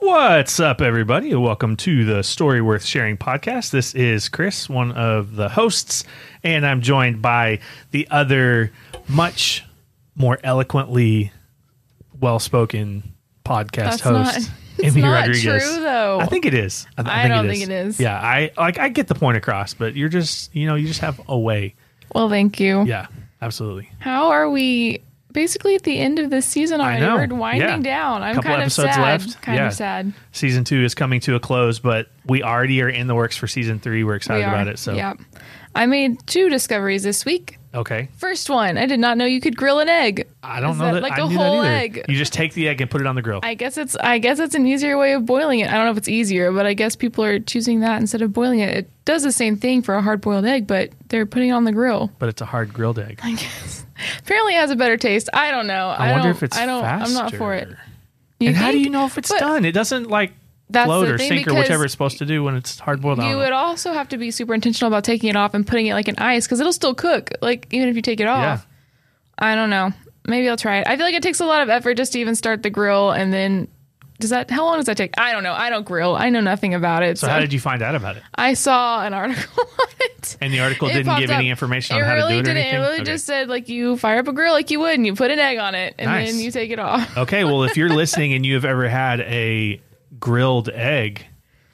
What's up, everybody? Welcome to the Story Worth Sharing podcast. This is Chris, one of the hosts, and I'm joined by the other much more eloquently well spoken podcast That's not- host, it's Amy not Rodriguez. true, though. I think it is. I, I don't think it is. Yeah, I like. I get the point across, but you're just, you know, you just have a way. Well, thank you. Yeah, absolutely. How are we basically at the end of this season already? We're winding Yeah. down. I'm Couple kind of sad. left. Kind Yeah. of sad. Season two is coming to a close, but we already are in the works for season three. We're excited we about it. So, yeah. I made two discoveries this week. Okay. First one, I did not know you could grill an egg. I don't Is know that that like I a knew whole that either. egg? You just take the egg and put it on the grill. I guess it's I guess it's an easier way of boiling it. I don't know if it's easier, but I guess people are choosing that instead of boiling it. It does the same thing for a hard boiled egg, but they're putting it on the grill. but it's a hard grilled egg. I guess. Apparently, it has a better taste. I don't know. I, wonder don't, if it's I don't. faster. I'm not for it. You and how do think? you know if it's But done? It doesn't like That's float or sink or whichever it's supposed to do when it's hard boiled. You would also have to be super intentional about taking it off and putting it like in ice because it'll still cook. Like even if you take it off. Yeah. I don't know. Maybe I'll try it. I feel like it takes a lot of effort just to even start the grill, and then does that? How long does that take? I don't know. I don't grill. I know nothing about it. So So, how did you find out about it? I saw an article on it. And the article It didn't give any up. information It on how really to do it or didn't. anything. It really Okay. just said like you fire up a grill like you would, and you put an egg on it, and Nice. then you take it off. Okay, well, if you're listening and you have ever had a grilled egg,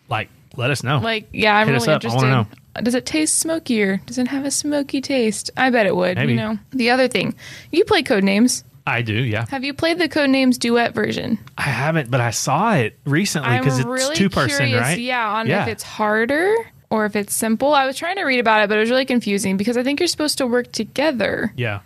like let us know. Like, yeah, I'm Hit us really up. I interested. wanna Does it taste smokier? Does it have a smoky taste? I bet it would. Maybe. You know, the other thing, you play Codenames. I do, yeah. Have you played the Codenames duet version? I haven't, but I saw it recently because it's two person, curious, right? yeah, on Yeah. if it's harder or if it's simple. I was trying to read about it, but it was really confusing because I think you're supposed to work together, Yeah,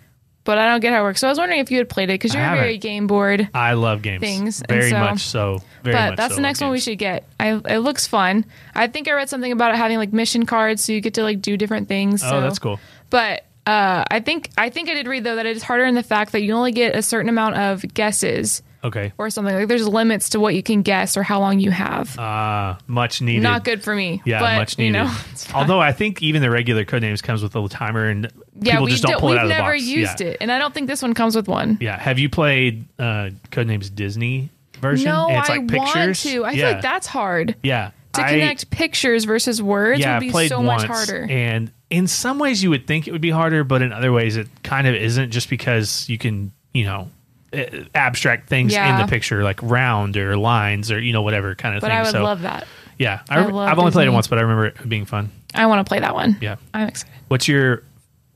but I don't get how it works. So I was wondering if you had played it because you're very game board. I love games. Things, very so- much so. Very but much that's so the next one we should get. I, it looks fun. I think I read something about it having like mission cards, so you get to like do different things. Oh, so- that's cool. But uh, I think I think I did read though that it is harder in the fact that you only get a certain amount of guesses Okay, or something. Like there's limits to what you can guess or how long you have. uh, much needed. Not good for me. Yeah, but, much needed. You know. Although I think even the regular codenames comes with a timer, and yeah, people we just don't do- pull it out of the box. We've never used yeah. it, and I don't think this one comes with one. Yeah. Have you played uh, Codenames Disney version? No, and it's I like pictures. want to. I yeah. feel like that's hard yeah. to I- connect pictures versus words yeah, would be so much harder. And in some ways, you would think it would be harder, but in other ways, it kind of isn't. Just because you can, you know, Uh, abstract things in the picture, like round or lines or you know whatever kind of but thing. I would so love that. yeah, I, I have only played it once, but I remember it being fun. I want to play that one. Yeah. I'm excited. What's your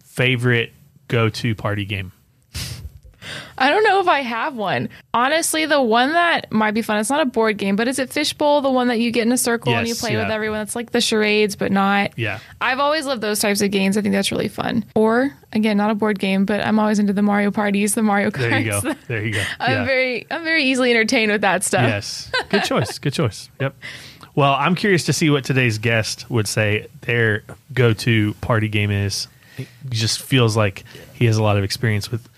favorite go-to party game? I don't know if I have one. Honestly, the one that might be fun, it's not a board game, but is it Fishbowl, the one that you get in a circle and you Yes, play with everyone? It's like the charades, but not. Yeah. I've always loved those types of games. I think that's really fun. Or, again, not a board game, but I'm always into the Mario parties, the Mario Karts. There you go. There you go. I'm yeah. very I'm very easily entertained with that stuff. Yes. Good choice. Good choice. Yep. Well, I'm curious to see what today's guest would say their go-to party game is. It just feels like he has a lot of experience with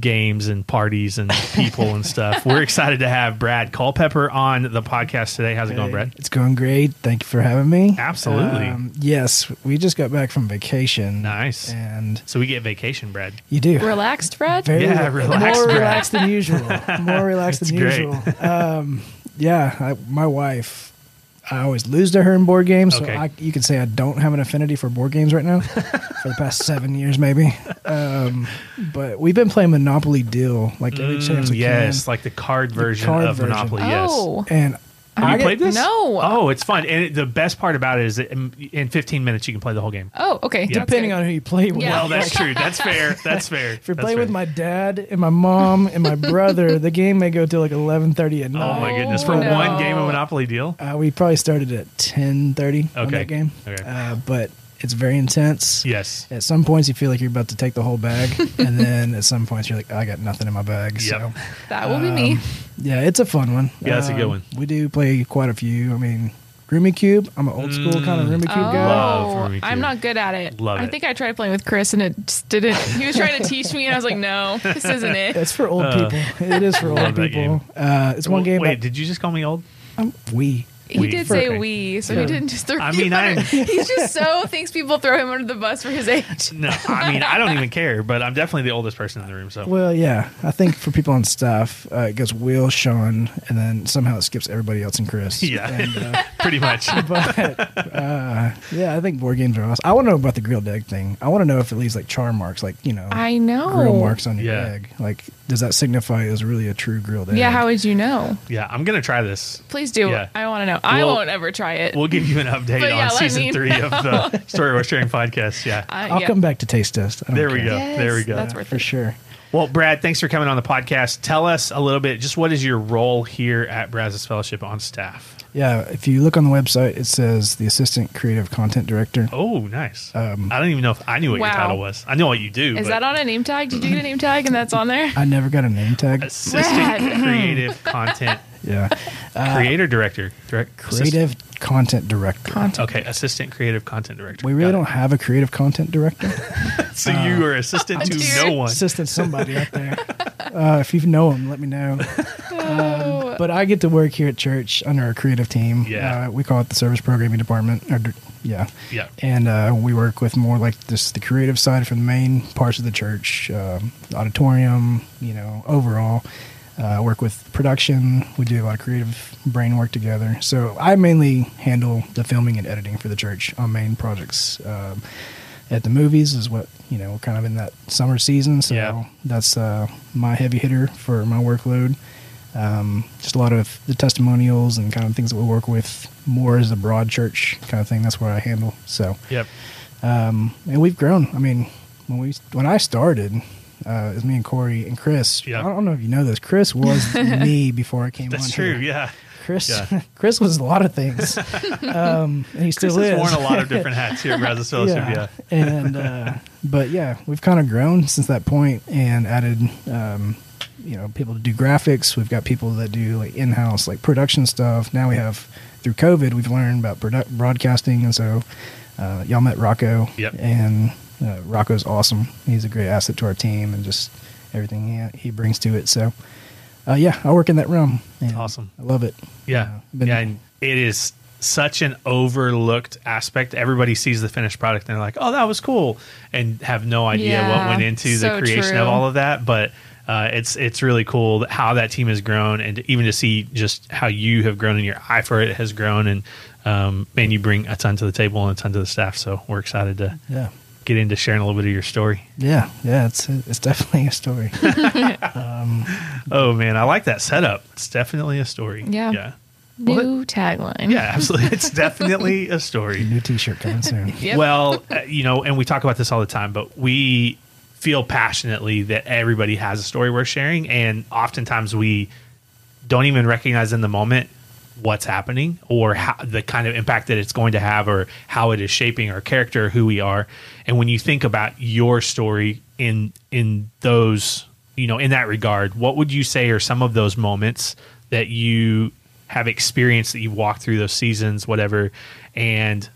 games and parties and people and stuff. We're excited to have Brad Culpepper on the podcast today. How's it going, Brad? It's going great. Thank you for having me. Um, Absolutely. yes, we just got back from vacation. Nice. And So we get vacation, Brad. you do. Relaxed, Brad? Very Yeah, relaxed, more Brad. relaxed than usual. More relaxed than great. usual. Um, yeah, I, my wife, I always lose to her in board games. Okay. So I, you could say I don't have an affinity for board games right now for the past seven years, maybe. Um, but we've been playing Monopoly Deal like every chance Mm, we yes, like the card version card of version. Monopoly. Yes. Oh. And Have I you played this? No. Oh, it's fun. And it, the best part about it is that in, in 15 minutes you can play the whole game. Oh, okay. Yeah. Depending on who you play with. Yeah. Well, that's true. That's fair. That's fair. If you're That's playing fair. with my dad and my mom and my brother, the game may go till like eleven thirty at night. Oh my goodness! For Oh, no. one game of Monopoly deal. Uh, we probably started at ten thirty on that game. Okay. Uh, but it's very intense. Yes. At some points, you feel like you're about to take the whole bag, and then at some points, you're like, I got nothing in my bag. So, That will be me. um, yeah, it's a fun one. Yeah, that's a good Um, one. We do play quite a few. I mean, Rummikub. I'm an old school kind of Mm. Rummikub Oh, guy. Love Rubik's I'm not good at it. Love I it. think I tried playing with Chris and it just didn't. He was trying to teach me, and I was like, no, this isn't it. It's for old Uh, people. It is for old people. Uh, it's one game. Wait, that- did you just call me old? um, we. He We. did say Okay. we, so Yeah. he didn't just throw I you mean, under- I- He's just so thinks people throw him under the bus for his age. No, I mean I don't even care, but I'm definitely the oldest person in the room. So Well, yeah, I think for people on staff, uh, it goes Will, Sean, and then somehow it skips everybody else and Chris. yeah, And, uh, pretty much. but uh, yeah, I think board games are awesome. I want to know about the grilled egg thing. I want to know if it leaves like char marks, like you know, I know. grill marks on your Yeah. egg. Like, does that signify it was really a true grilled egg? Yeah, how would you know? Yeah, I'm gonna try this. Please do. Yeah. I want to know. I Well, won't ever try it. We'll give you an update But yeah, on let season me three of the Story Worth Sharing podcast. Yeah. I- I'll yeah. come back to taste test. I don't There we care. go. Yes, There we go. That's worth for it. sure. Well, Brad, thanks for coming on the podcast. Tell us a little bit. Just what is your role here at Brazos Fellowship on staff? Yeah, if you look on the website, it says the assistant creative content director. Oh, nice. Um, I don't even know if I knew what Wow. your title was. I know what you do. Is but that on a name tag? Did you get a name tag and that's on there? I never got a name tag. assistant creative content Yeah, creator director? Direct creative content director. Content. Okay, assistant creative content director. We really Got don't have a creative content director. it. So you are assistant to no one. assistant somebody out there. Uh, if you know him, let me know. Oh, But I get to work here at church under our creative team. Yeah. Uh, we call it the service programming department. Or, yeah. Yeah. And uh, we work with more like this the creative side for the main parts of the church, um, auditorium, you know, overall. Uh, work with production. We do a lot of creative brain work together. So I mainly handle the filming and editing for the church on main projects. Um, at the movies is what you know. We're kind of in that summer season, so Yeah. that's uh, my heavy hitter for my workload. Um, just a lot of the testimonials and kind of things that we work with more as a broad church kind of thing. That's what I handle. So, Yep. um, and we've grown. I mean, when we when I started, uh, it was me and Corey and Chris. Yeah. I don't know if you know this. Chris was me before I came That's on. true. here. Yeah. Chris. Yeah. Chris was a lot of things, um, and he still Chris has is. worn a lot of different hats here at Brazos Fellowship. Yeah. and uh, but yeah, we've kind of grown since that point and added, um, you know, people to do graphics. We've got people that do like in-house like production stuff. Now we have through COVID, we've learned about produ- broadcasting, and so uh, y'all met Rocco. Yep. And uh, Rocco's awesome. He's a great asset to our team and just everything he, he brings to it. So. Uh, yeah, I work in that realm. and Awesome. I love it. Yeah. Uh, been- yeah. And it is such an overlooked aspect. Everybody sees the finished product and they're like, oh, that was cool. And have no idea what went into the creation true. of all of that. But uh, it's it's really cool how that team has grown and even to see just how you have grown and your eye for it has grown. And um, man, you bring a ton to the table and a ton to the staff. So we're excited to Yeah. get into sharing a little bit of your story. Yeah, yeah, it's it's definitely a story. Oh, man. I like that setup. It's definitely a story. Yeah. Yeah. Well, New tagline. Yeah, absolutely. It's definitely a story. New T-shirt coming soon. Yep. Well, uh, you know, and we talk about this all the time, but we feel passionately that everybody has a story worth sharing, and oftentimes we don't even recognize in the moment what's happening or how, the kind of impact that it's going to have or how it is shaping our character, who we are. And when you think about your story in in those, you know, in that regard, what would you say are some of those moments that you have experienced that you've walked through those seasons, whatever, and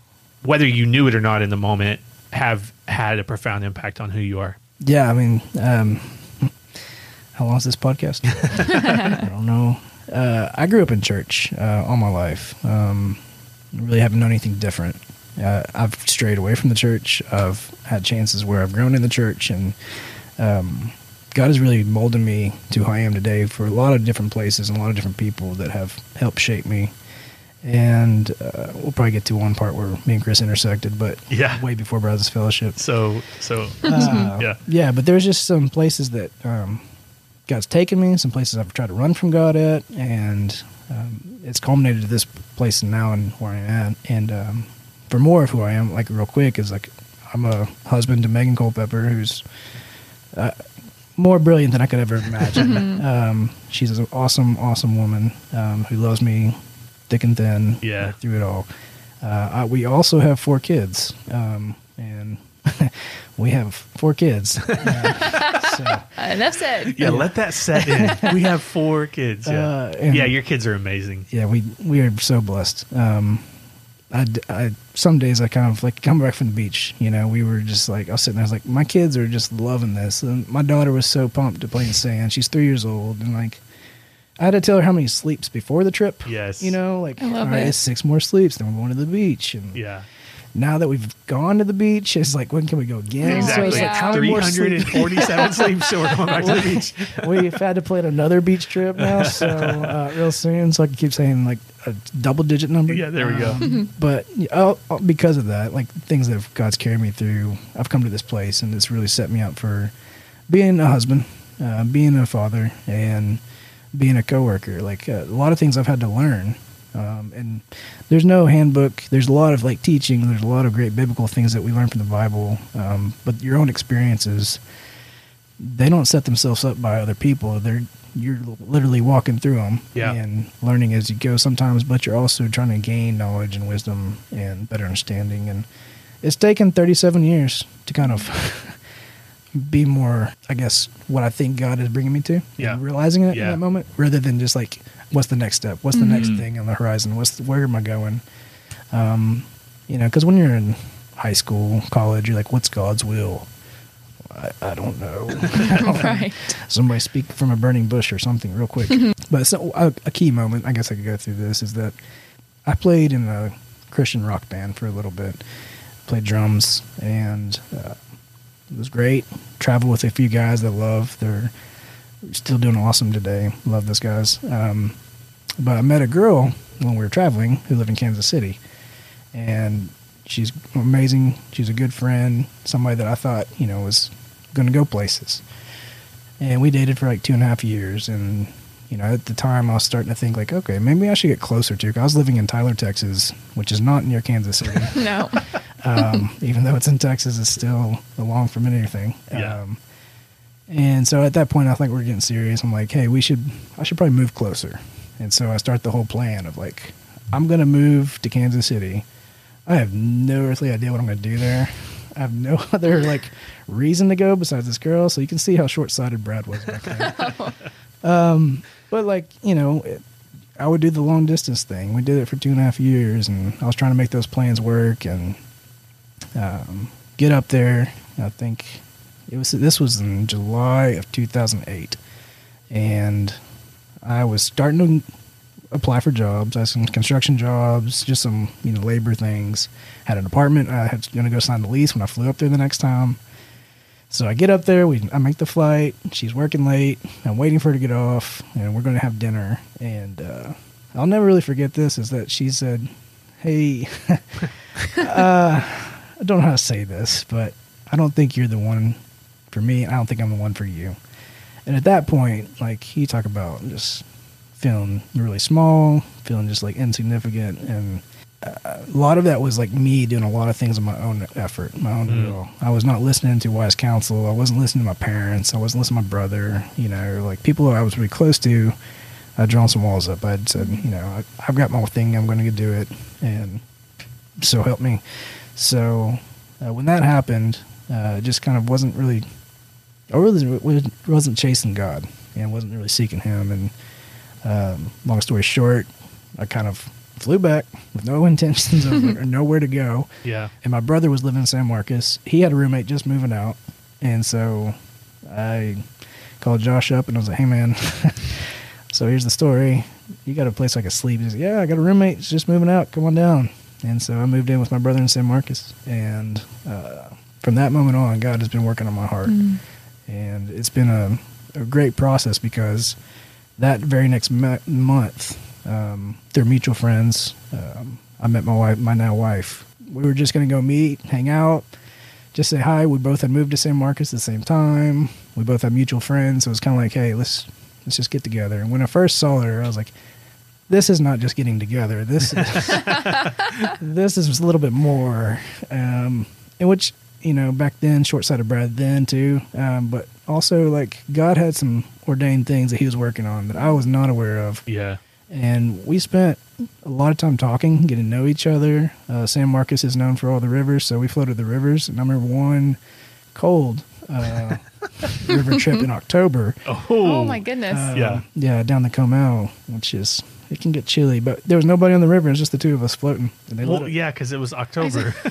whether you knew it or not in the moment, have had a profound impact on who you are. Yeah, I mean, um, how long is this podcast? I don't know. Uh, I grew up in church uh, all my life. Um, really haven't known anything different. Uh, I've strayed away from the church. I've had chances where I've grown in the church, and um, God has really molded me to who I am today for a lot of different places and a lot of different people that have helped shape me. And uh, we'll probably get to one part where me and Chris intersected, but Yeah. way before Brazos Fellowship. So, so Uh, Yeah. yeah, but there's just some places that um, God's taken me, some places I've tried to run from God at, and um, it's culminated to this place and now and where I am. And um, for more of who I am, like real quick, is like I'm a husband to Megan Culpepper, who's uh, more brilliant than I could ever imagine. um, she's an awesome, awesome woman um, who loves me thick and thin Yeah. like, through it all. Uh, I, we also have four kids, um, and we have four kids. Uh, so, enough said. yeah, let that set in. we have four kids. Yeah, Uh, yeah, your kids are amazing. yeah, we we are so blessed. Um, I, d- I- some days I kind of like come back from the beach. You know, we were just like I was sitting there. I was like, my kids are just loving this, and my daughter was so pumped to play in the sand. She's three years old, and like I had to tell her how many sleeps before the trip. Yes. You know, like I love all right, it. it's six more sleeps, then we're going to the beach. And Yeah. Now that we've gone to the beach, it's like when can we go again? Exactly. So it's like how many more sleeps? 347 sleeps, so we're going back to the beach. We've had to plan another beach trip now, so uh, real soon. So I can keep saying like a double digit number. Yeah, there we go. Um, but uh, uh, because of that, like things that God's carried me through, I've come to this place, and it's really set me up for being a husband, uh, being a father, and being a coworker. Like uh, a lot of things I've had to learn. Um, and there's no handbook. There's a lot of like teaching. There's a lot of great biblical things that we learn from the Bible. Um, but your own experiences, they don't set themselves up by other people. They're you're literally walking through them Yeah. and learning as you go sometimes, but you're also trying to gain knowledge and wisdom and better understanding. And it's taken 37 years to kind of be more, I guess, what I think God is bringing me to. Yeah. Realizing it Yeah. in that moment rather than just like, what's the next step? What's the next Mhm. thing on the horizon? What's the, where am I going? Um, you know, because when you're in high school, college, you're like, what's God's will? I, I don't know. right. Somebody speak from a burning bush or something real quick. but so a, a key moment, I guess I could go through this, is that I played in a Christian rock band for a little bit. Played drums and uh, it was great. Traveled with a few guys that I love. They're still doing awesome today. Love those guys. Um, but I met a girl when we were traveling who lived in Kansas City, and she's amazing. She's a good friend, somebody that I thought you know was going to go places. And we dated for like two and a half years, and you know at the time I was starting to think like, okay, maybe I should get closer to. 'cause I was living in Tyler, Texas, which is not near Kansas City. No. um, even though it's in Texas, it's still along from anything. Yeah. Um, and so at that point, I think we're getting serious. I'm like, hey, we should, I should probably move closer. And so I start the whole plan of like, I'm going to move to Kansas City. I have no earthly idea what I'm going to do there. I have no other like reason to go besides this girl. So you can see how short sighted Brad was back then. um, but like, you know, it, I would do the long distance thing. We did it for two and a half years, and I was trying to make those plans work and um, get up there. I think it was this was in July of 2008, and I was starting to apply for jobs. I had some construction jobs, just some you know labor things. Had an apartment. I was going to go sign the lease when I flew up there the next time. So I get up there. We I make the flight. She's working late. I'm waiting for her to get off, and we're going to have dinner. And uh, I'll never really forget this. Is that she said, "Hey, uh, I don't know how to say this, but I don't think you're the one for me. I don't think I'm the one for you." And at that point, like he talked about just feeling really small, feeling just like insignificant, and uh, a lot of that was like me doing a lot of things on my own effort, my own Mm. will. I was not listening to wise counsel. I wasn't listening to my parents. I wasn't listening to my brother. You know, like people I was really close to. I'd drawn some walls up. I'd said, you know, I, I've got my thing. I'm going to do it, and so help me. So uh, when that happened, uh, it just kind of wasn't really. I really wasn't chasing God and wasn't really seeking Him. And um, long story short, I kind of flew back with no intentions of or nowhere to go. Yeah. And my brother was living in San Marcos. He had a roommate just moving out, and so I called Josh up and I was like, "Hey, man." so here's the story. You got a place I can sleep? He's like, "Yeah, I got a roommate. It's just moving out. Come on down." And so I moved in with my brother in San Marcos, and uh, from that moment on, God has been working on my heart, and it's been a, a great process because that very next month, um, through mutual friends, um, I met my wife, my now wife. We were just going to go meet, hang out, just say hi. We both had moved to San Marcos at the same time. We both had mutual friends, so it was kind of like, hey, let's let's just get together. And when I first saw her, I was like, this is not just getting together. This is this is a little bit more. Um, in which you know back then, short sighted Brad then too, um, but also like God had some ordained things that He was working on that I was not aware of Yeah. and we spent a lot of time talking, getting to know each other. Uh, San Marcos is known for all the rivers, so we floated the rivers. And I remember one cold uh, river trip in October. Oh, Oh my goodness. uh, Yeah. yeah, down the Comal, which is it can get chilly, but there was nobody on the river. It was just the two of us floating. And they Well, it- yeah, because it was October.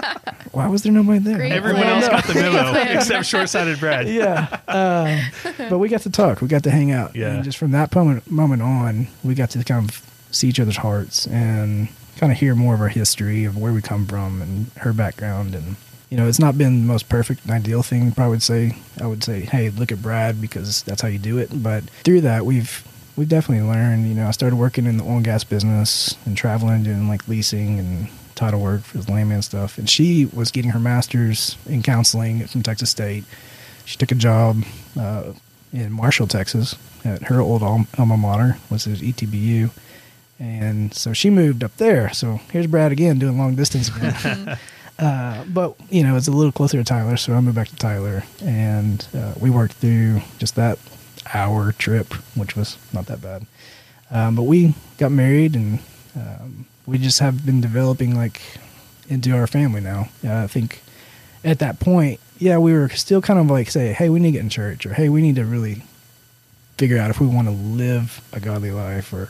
Why was there nobody there? Great Everyone plan. else got the memo except short-sighted Brad. yeah. Uh, but we got to talk. We got to hang out. Yeah. And just from that moment, moment on, we got to kind of see each other's hearts and kind of hear more of our history of where we come from and her background. And, you know, it's not been the most perfect and ideal thing, probably would say. I would say, hey, look at Brad because that's how you do it. But through that, we've we've definitely learned. You know, I started working in the oil and gas business and traveling, doing like leasing and title work for the landman stuff. And she was getting her master's in counseling from Texas State. She took a job uh, in Marshall, Texas, at her old alma mater, was at ETBU. And so she moved up there. So here's Brad again doing long distance uh, but, you know, it's a little closer to Tyler. So I moved back to Tyler. And uh, we worked through just that hour trip, which was not that bad. Um, but we got married and um, we just have been developing like into our family now. Uh, I think at that point, yeah, we were still kind of like say, hey, we need to get in church, or hey, we need to really figure out if we want to live a godly life or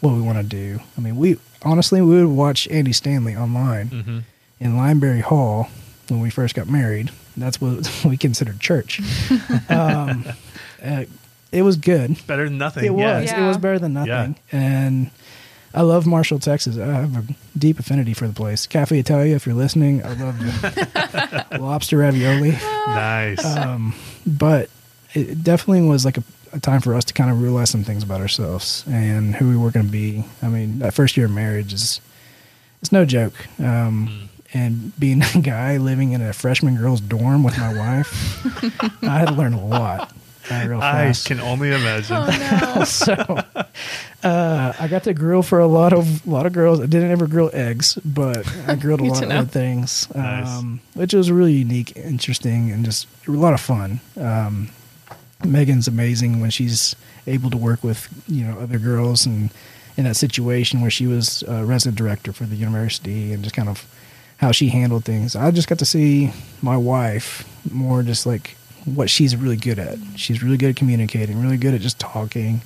what we want to do. I mean, we honestly we would watch Andy Stanley online hmm in Limeberry Hall when we first got married. That's what we considered church. um, uh, it was good. Better than nothing. It yeah. was. Yeah. It was better than Yeah. nothing. And I love Marshall, Texas. I have a deep affinity for the place. Cafe Italia, if you're listening, I love you. Lobster ravioli. Nice. Um, but it definitely was like a, a time for us to kind of realize some things about ourselves and who we were going to be. I mean, that first year of marriage is it's no joke. Um, And being a guy living in a freshman girls' dorm with my wife, I had to learn a lot. Real I can only imagine. Oh no. so uh, I got to grill for a lot of a lot of girls. I didn't ever grill eggs, but I grilled a lot of know. other things, Nice. um, which was really unique, interesting, and just a lot of fun. Um, Megan's amazing when she's able to work with you know other girls and in that situation where she was a resident director for the university and just kind of how she handled things. I just got to see my wife more just like what she's really good at. She's really good at communicating, really good at just talking.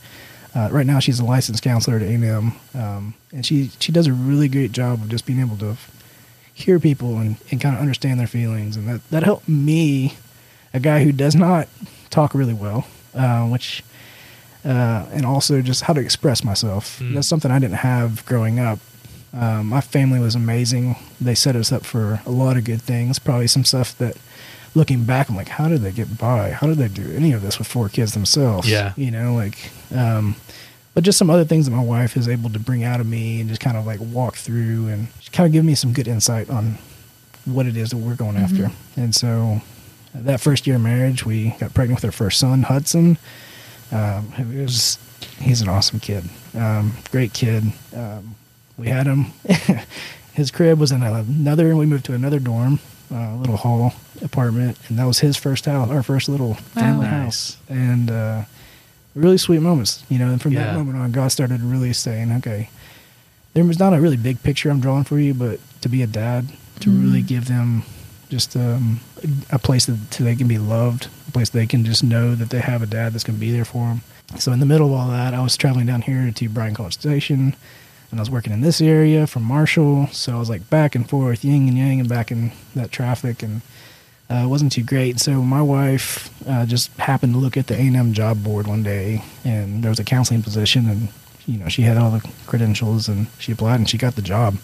Uh, right now, she's a licensed counselor at A&M, um, and she she does a really great job of just being able to hear people and, and kind of understand their feelings, and that that helped me, a guy who does not talk really well, uh, which uh, and also just how to express myself. Mm. That's something I didn't have growing up. Um, my family was amazing. They set us up for a lot of good things. Probably some stuff that, looking back, I'm like, how did they get by? How did they do any of this with four kids themselves? Yeah. you know, like, um, but just some other things that my wife is able to bring out of me and just kind of like walk through and kind of give me some good insight on what it is that we're going after. And so, that first year of marriage, we got pregnant with our first son, Hudson. Um, it was he's an awesome kid, um, great kid. Um, we had him. his crib was in another. We moved to another dorm, uh, little hall apartment, and that was his first house, our first little family Nice. house, and uh, really sweet moments. You know, and from that moment on, God started really saying, "Okay, there was not a really big picture I'm drawing for you, but to be a dad, to really give them just um, a place that they can be loved, a place they can just know that they have a dad that's going to be there for them. So in the middle of all that, I was traveling down here to Bryan College Station, and I was working in this area from Marshall. So I was like back and forth, yin and yang, and back in that traffic, and uh, it wasn't too great. So my wife uh, just happened to look at the A&M job board one day, and there was a counseling position, and you know she had all the credentials, and she applied, and she got the job.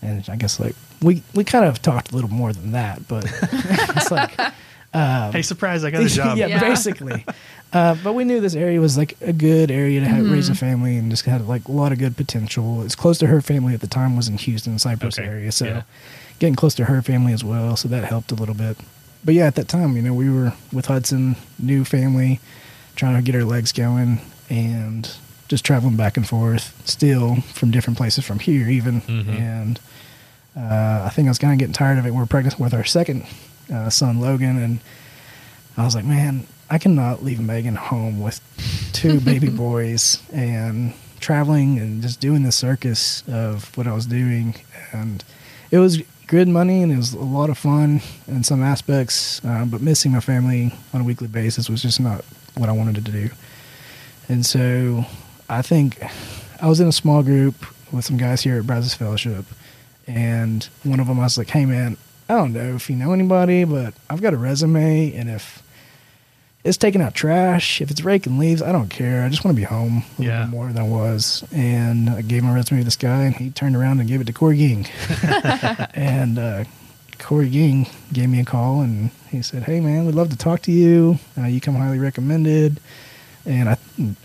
And I guess like we we kind of talked a little more than that, but it's like hey, surprise! I got a job. yeah, Yeah. basically. Uh, but we knew this area was like a good area to have, raise a family and just had like a lot of good potential. It's close to her family at the time was in Houston, Cypress Okay, area, so yeah. getting close to her family as well, so that helped a little bit. But yeah, at that time, you know, we were with Hudson, new family, trying to get our legs going, and just traveling back and forth, still from different places from here, even. Mhm. And uh, I think I was kind of getting tired of it. We were pregnant with our second uh, son, Logan, and I was like, man, I cannot leave Megan home with two baby boys and traveling and just doing the circus of what I was doing. And it was good money and it was a lot of fun in some aspects, uh, but missing my family on a weekly basis was just not what I wanted to do. And so I think I was in a small group with some guys here at Brazos Fellowship, and one of them I was like, "Hey man, I don't know if you know anybody, but I've got a resume, and if it's taking out trash, if it's raking leaves, I don't care. I just want to be home a Yeah. little more than I was. And I gave my resume to this guy, and he turned around and gave it to Corey Ging. and uh, Corey Ging gave me a call, and he said, "Hey, man, we'd love to talk to you. Uh, you come highly recommended." And I,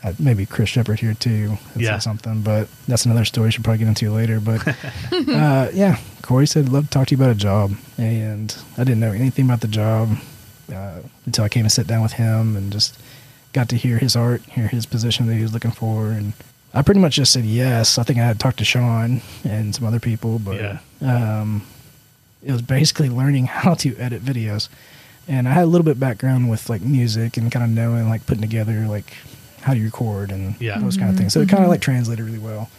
I maybe Chris Shepard here too. Yeah. said something, but that's another story. we Should probably get into later. But uh, yeah, Corey said, love to talk to you about a job," and I didn't know anything about the job uh, until I came and sat down with him and just got to hear his art, hear his position that he was looking for, and I pretty much just said yes. I think I had talked to Sean and some other people, but Yeah. um, it was basically learning how to edit videos. And I had a little bit background with like music and kind of knowing like putting together like how do you record and Yeah. those kind of mm-hmm. things. So it kind of mm-hmm. like translated really well.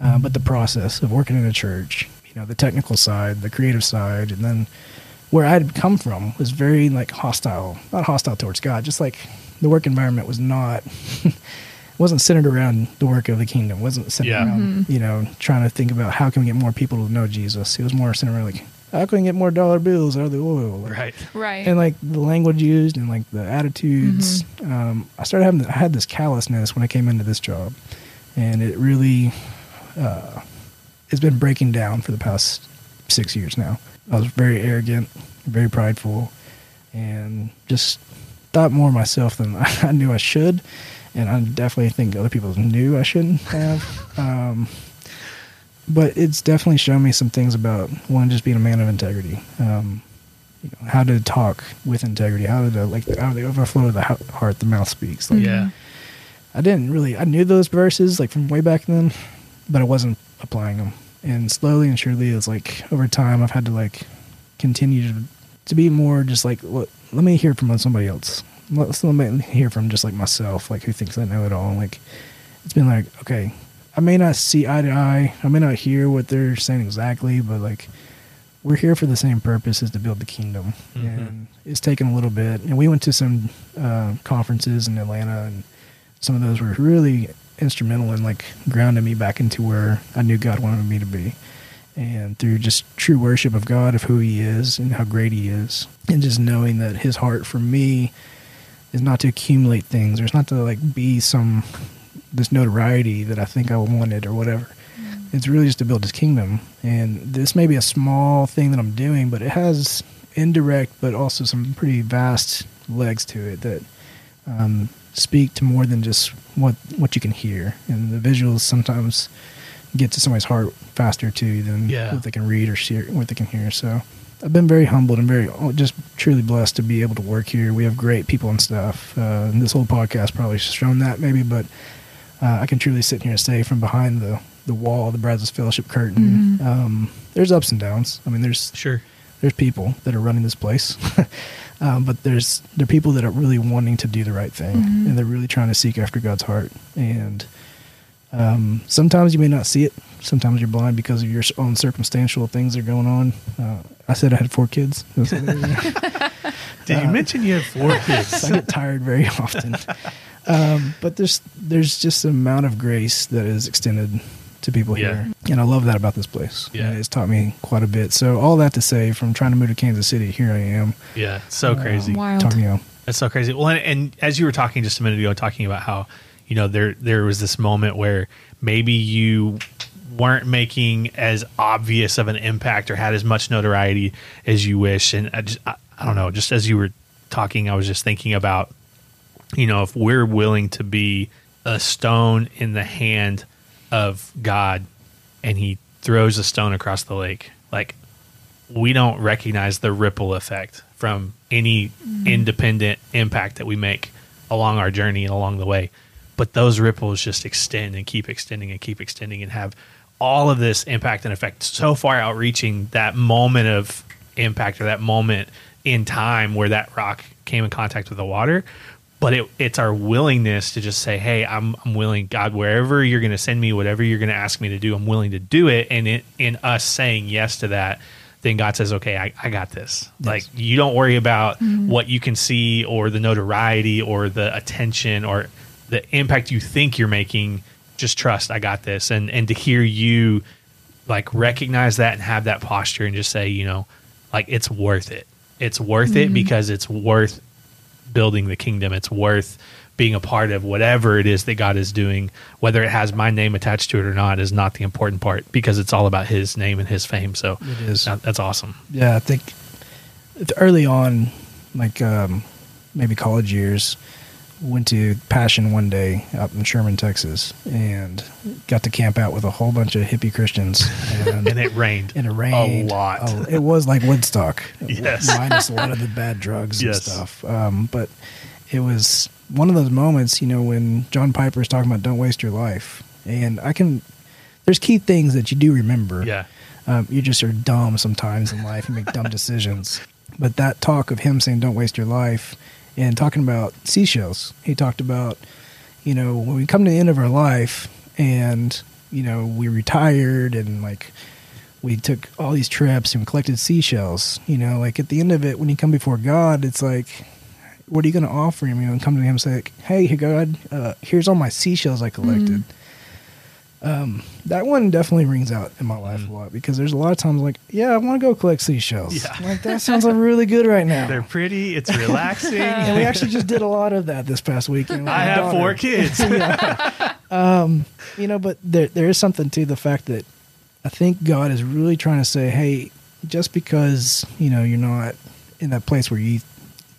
Uh, but the process of working in a church, you know, the technical side, the creative side, and then where I had come from was very like hostile, not hostile towards God, just like the work environment was not wasn't centered around the work of the kingdom. wasn't centered Yeah. around mm-hmm. you know trying to think about how can we get more people to know Jesus. It was more centered around like how can we get more dollar bills out of the oil, Like, Right. Right. and like the language used and like the attitudes. Um, I started having I had this callousness when I came into this job, and it really uh, it's been breaking down for the past six years now. I was very arrogant, very prideful, and just thought more of myself than I knew I should. And I definitely think other people knew I shouldn't have. Um, but it's definitely shown me some things about one just being a man of integrity. Um, you know, how to talk with integrity, how to like out of the overflow of the heart, the mouth speaks. Like, Yeah. I didn't really I knew those verses like from way back then, but I wasn't applying them. And slowly and surely, it's like over time, I've had to like continue to to be more just like let, let me hear from somebody else. Let's let me hear from just like myself, like who thinks I know it all. Like it's been like okay, I may not see eye to eye, I may not hear what they're saying exactly, but like we're here for the same purpose as to build the kingdom. Mhm. and it's taken a little bit. And we went to some uh, conferences in atlanta and some of those were really instrumental in like grounding me back into where i knew god wanted me to be. And through just true worship of god of who he is and how great he is and just knowing that his heart for me is not to accumulate things or it's not to like be some this notoriety that i think i wanted or whatever it's really just to build his kingdom. And this may be a small thing that I'm doing, but it has indirect, but also some pretty vast legs to it that um, speak to more than just what what you can hear. And the visuals sometimes get to somebody's heart faster too than Yeah. what they can read or see or what they can hear. So I've been very humbled and very oh, just truly blessed to be able to work here. We have great people and stuff. Uh, and this whole podcast probably has shown that maybe, but uh, I can truly sit here and say from behind the, the wall, the Brazos Fellowship curtain, um, there's ups and downs. I mean, there's Sure. there's people that are running this place, um, but there's there are people that are really wanting to do the right thing, and they're really trying to seek after God's heart. And um, sometimes you may not see it. Sometimes you're blind because of your own circumstantial things that are going on. Uh, I said I had four kids. Did you mention you have four kids? I get tired very often. Um, but there's there's just an amount of grace that is extended to people Yeah. here, and I love that about this place. Yeah. And it's taught me quite a bit. So all that to say, from trying to move to Kansas City, here I am Yeah. So crazy. Wild. talking. You know, That's so crazy. Well, and, and as you were talking just a minute ago, talking about how you know there there was this moment where maybe you weren't making as obvious of an impact or had as much notoriety as you wish, and I just I, I don't know. Just as you were talking, I was just thinking about you know if we're willing to be a stone in the hand of God, and He throws a stone across the lake, like we don't recognize the ripple effect from any mm-hmm. independent impact that we make along our journey and along the way. But those ripples just extend and keep extending and keep extending and have all of this impact and effect so far outreaching that moment of impact or that moment in time where that rock came in contact with the water. But it, it's our willingness to just say, "Hey, I'm, I'm willing, God, wherever you're going to send me, whatever you're going to ask me to do, I'm willing to do it." And it, in us saying yes to that, then God says, "Okay, I, I got this." Like you don't worry about mm-hmm. what you can see or the notoriety or the attention or the impact you think you're making. Just trust, I got this. And and to hear you like recognize that and have that posture and just say, you know, like it's worth it. It's worth it mm-hmm. because it's worth building the kingdom. It's worth being a part of whatever it is that God is doing, whether it has my name attached to it or not, is not the important part because it's all about His name and His fame. So It is. that- that's awesome. Yeah, I think early on, like um, maybe college years, went to Passion one day up in Sherman, Texas, and got to camp out with a whole bunch of hippie Christians. And, And it rained. and it rained a lot. Oh, it was like Woodstock, Yes. minus a lot of the bad drugs and stuff. Um, but it was one of those moments, you know, when John Piper is talking about "Don't waste your life," and I can. There's key things that you do remember. yeah, Um, you just are dumb sometimes in life. and make dumb decisions. But that talk of him saying, "Don't waste your life," and talking about seashells, he talked about, you know, when we come to the end of our life, and you know, we retired, and like we took all these trips and collected seashells. You know, like at the end of it, when you come before God, it's like, what are you going to offer him? You know, and come to him and say, like, "Hey, God, uh, here's all my seashells I collected." Um, that one definitely rings out in my life a lot because there's a lot of times like, yeah, I want to go collect seashells. Yeah. Like that sounds like really good right now. they're pretty. It's relaxing. and we actually just did a lot of that this past weekend. I my have daughter. four kids. You know, but there there is something to the fact that I think God is really trying to say, hey, just because you know you're not in that place where you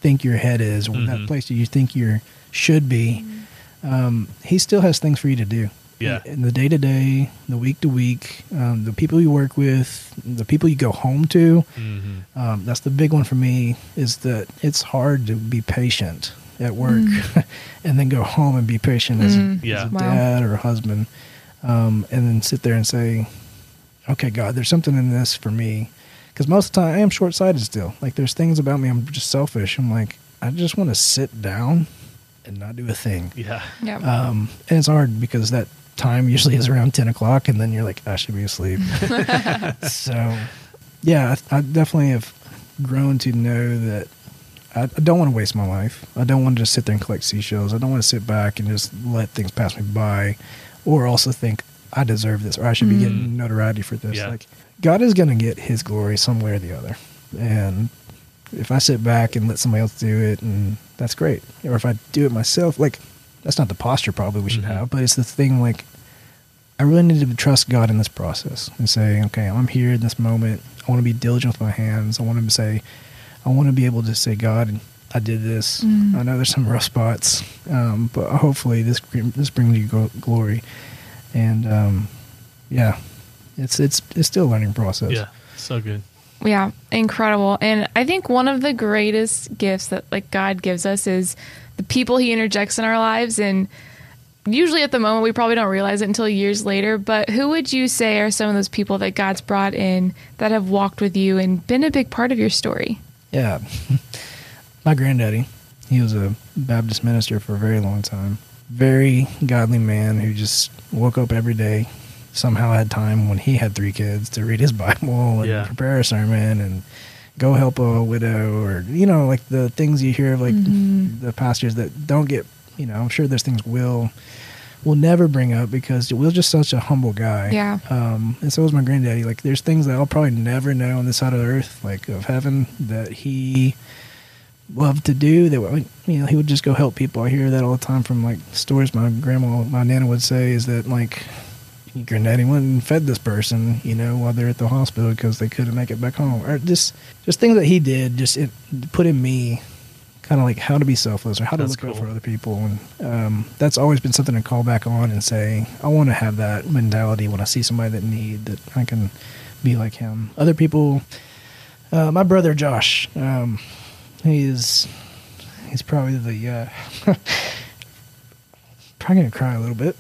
think your head is, or Mhm. that place that you think you should be, um, He still has things for you to do. Yeah. in the day to day, the week to week, um, the people you work with, the people you go home to. hmm Um, that's the big one for me is that it's hard to be patient at work and then go home and be patient as, Mm. a, Yeah. as a Wow. dad or a husband um, and then sit there and say okay god there's something in this for me because most of the time i am short-sighted still like there's things about me i'm just selfish i'm like i just want to sit down and not do a thing Yeah. Yeah. um, and it's hard because that time usually is around 10 o'clock and then you're like i should be asleep. So yeah I, I definitely have grown to know that I, I don't want to waste my life. I don't want to just sit there and collect seashells. I don't want to sit back and just let things pass me by or also think i deserve this or i should be getting mm-hmm. notoriety for this. Yeah. like god is going to get his glory some way or the other. And if I sit back and let somebody else do it, and that's great. Or if I do it myself, like that's not the posture probably we should Mhm. have, but it's the thing like I really need to trust God in this process and say, okay, I'm here in this moment. I want to be diligent with my hands. I want to say, I want to be able to say, God, I did this. Mm. I know there's some rough spots, um, but hopefully this this brings you glory. And um, yeah, it's it's it's still a learning process. Yeah. So good. Yeah, incredible. And I think one of the greatest gifts that like God gives us is the people he interjects in our lives and usually at the moment we probably don't realize it until years later, but who would you say are some of those people that God's brought in that have walked with you and been a big part of your story? Yeah. My granddaddy, he was a Baptist minister for a very long time. Very godly man who just woke up every day, somehow had time when he had three kids to read his Bible and Yeah. prepare a sermon and go help a widow or, you know, like the things you hear of like the pastors that don't get, you know, I'm sure there's things Will will never bring up because Will's just such a humble guy. Yeah. Um, and so was my granddaddy. Like, there's things that I'll probably never know on this side of the earth, like of heaven, that he loved to do. That like, you know, he would just go help people. I hear that all the time from like stories my grandma, my nana would say is that like, your granddaddy went and fed this person, you know, while they're at the hospital because they couldn't make it back home, or just just things that he did, just it put in me kind of like how to be selfless or how to That's look out for other people. And um, that's always been something to call back on and say i want to have that mentality when i see somebody that need that i can be like him. Other people uh, my brother josh um, he's he's probably the uh, probably gonna cry a little bit.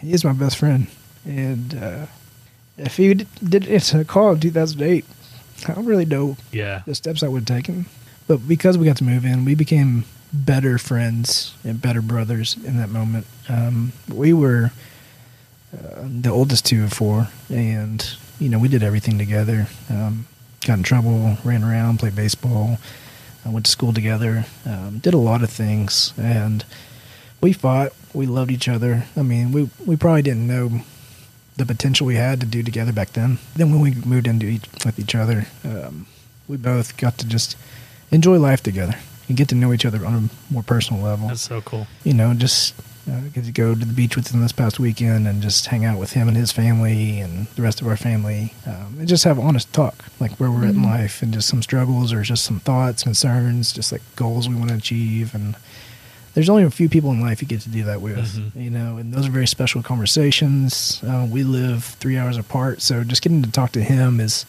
He is my best friend and uh, if he did, did it's a call in 2008 i don't really know Yeah. the steps I would have taken. But because we got to move in, we became better friends and better brothers in that moment. Um, we were uh, the oldest two of four, and you know we did everything together. Um, got in trouble, ran around, played baseball, uh, went to school together, um, did a lot of things, and we fought. We loved each other. I mean, we we probably didn't know the potential we had to do together back then. Then when we moved into each with each other, um, we both got to just enjoy life together and get to know each other on a more personal level. That's so cool. you know, just uh, get to go to the beach with him this past weekend and just hang out with him and his family and the rest of our family, um, and just have honest talk, like where we're at in life and just some struggles or just some thoughts, concerns, just like goals we want to achieve. And there's only a few people in life you get to do that with, Mhm. you know, and those are very special conversations. Uh, we live three hours apart, so just getting to talk to him is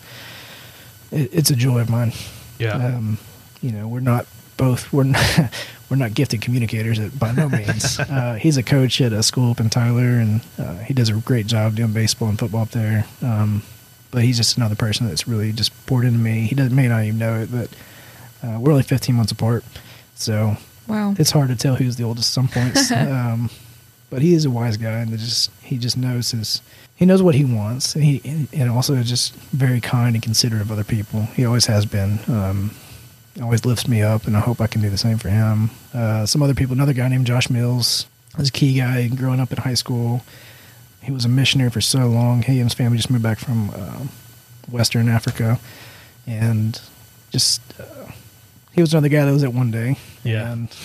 it, it's a joy of mine. Yeah. Um, you know, we're not both we're not we're not gifted communicators by no means. uh, he's a coach at a school up in Tyler, and uh, he does a great job doing baseball and football up there. Um, but he's just another person that's really just poured into me. He doesn't may not even know it, but uh, we're only 15 months apart, so Wow. it's hard to tell who's the oldest at some points. um, but he is a wise guy, and just he just knows his he knows what he wants, and he and also just very kind and considerate of other people. He always has been. Um, always lifts me up, and I hope I can do the same for him. Uh, some other people, another guy named Josh Mills, was a key guy growing up in high school. He was a missionary for so long. He and his family just moved back from um, Western Africa, and just uh, he was another guy that was at one day. Yeah. and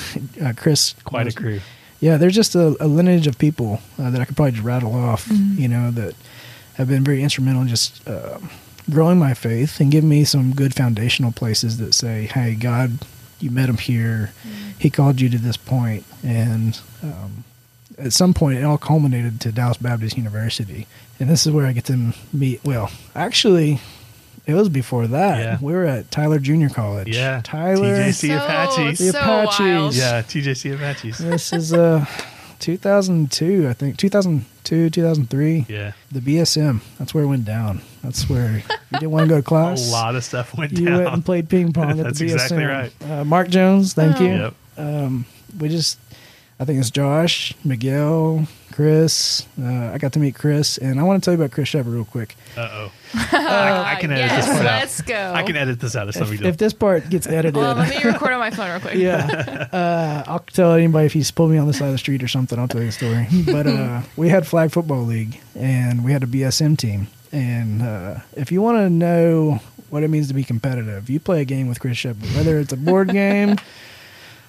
uh, Chris, Quite a crew. yeah, there's just a, a lineage of people uh, that I could probably just rattle off, you know, that have been very instrumental in just uh, growing my faith and giving me some good foundational places that say, hey, God, you met him here. He called you to this point. And um, at some point, it all culminated to Dallas Baptist University. And this is where I get to meet, well, actually, it was before that. Yeah. We were at Tyler Junior College. Yeah. Tyler. TJC so, Apaches. The so Apaches. wild. Yeah, TJC Apaches. This is uh 2002, I think. 2002, 2003. Yeah. The BSM. That's where it went down. That's where you didn't want to go to class. A lot of stuff went you down. went and played ping pong at That's the BSM. exactly right. Uh, Mark Jones, thank Oh. you. Yep. Um, we just, I think it's Josh, Miguel, Chris. Uh, I got to meet Chris, and I want to tell you about Chris Shepard real quick. Uh oh. I, I can edit yes, this part out. let's go. I can edit this out. It's no big If, if this part gets edited, well, let me record on my phone real quick. yeah. Uh, I'll tell anybody if he's pulled me on the side of the street or something. I'll tell you the story. But uh, we had flag football league, and we had a BSM team. And uh, if you want to know what it means to be competitive, you play a game with Chris Shepard, whether it's a board game,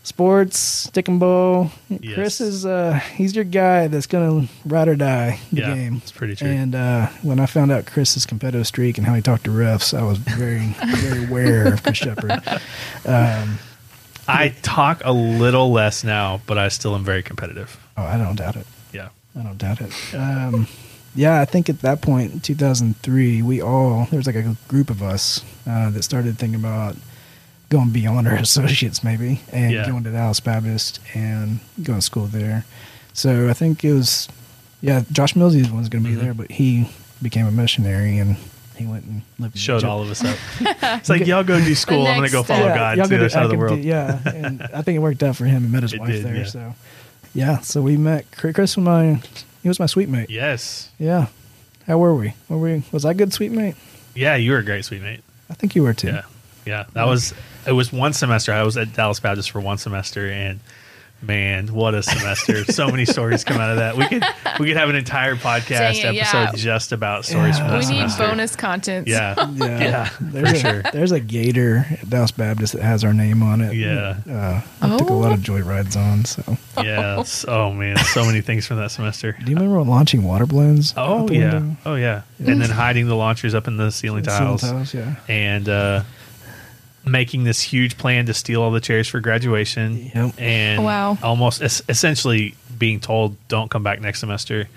sports, stick and ball. Yes. Chris is uh, he's your guy that's gonna ride or die the Yeah, game. it's pretty true. And uh, when I found out Chris's competitive streak and how he talked to refs, I was very, very aware of Chris Shepard. Um, I talk a little less now, but I still am very competitive. oh, I don't doubt it. Yeah. I don't doubt it. Um, yeah, I think at that point, in 2003, we all there was like a group of us uh, that started thinking about going beyond our associates, maybe, and Yeah. going to Dallas Baptist and going to school there. So I think it was, yeah, Josh Millsy was going to be Mhm. there, but he became a missionary and he went and lived. in Showed Egypt. all of us up. It's like, y'all go do school. I'm going to go follow Yeah, God to the other side of the world. do- yeah, and I think it worked out for him. He met his It wife did, there, yeah. so yeah. So we met. Chris was my he was my suite mate. Yes. Yeah. How were we? Were we? Was I good suite mate? Yeah, you were a great suite mate. I think you were too. Yeah. Yeah. That was, it was one semester. I was at Dallas Baptist for one semester and man, what a semester. so many stories come out of that. We could, we could have an entire podcast Dang it, yeah. episode just about stories from Yeah. that we need semester. bonus content. Yeah. Yeah, Yeah, There's for a, sure. There's a gator at Dallas Baptist that has our name on it. Yeah. Uh, I took a Oh. lot of joy rides on. So, Yes. Oh man, so many things from that semester. do you remember launching water balloons? Oh yeah. window? Oh yeah. And then hiding the launchers up in the ceiling Ceiling tiles, tiles, yeah. and uh, making this huge plan to steal all the chairs for graduation. Yep. And Wow. almost es- essentially being told don't come back next semester.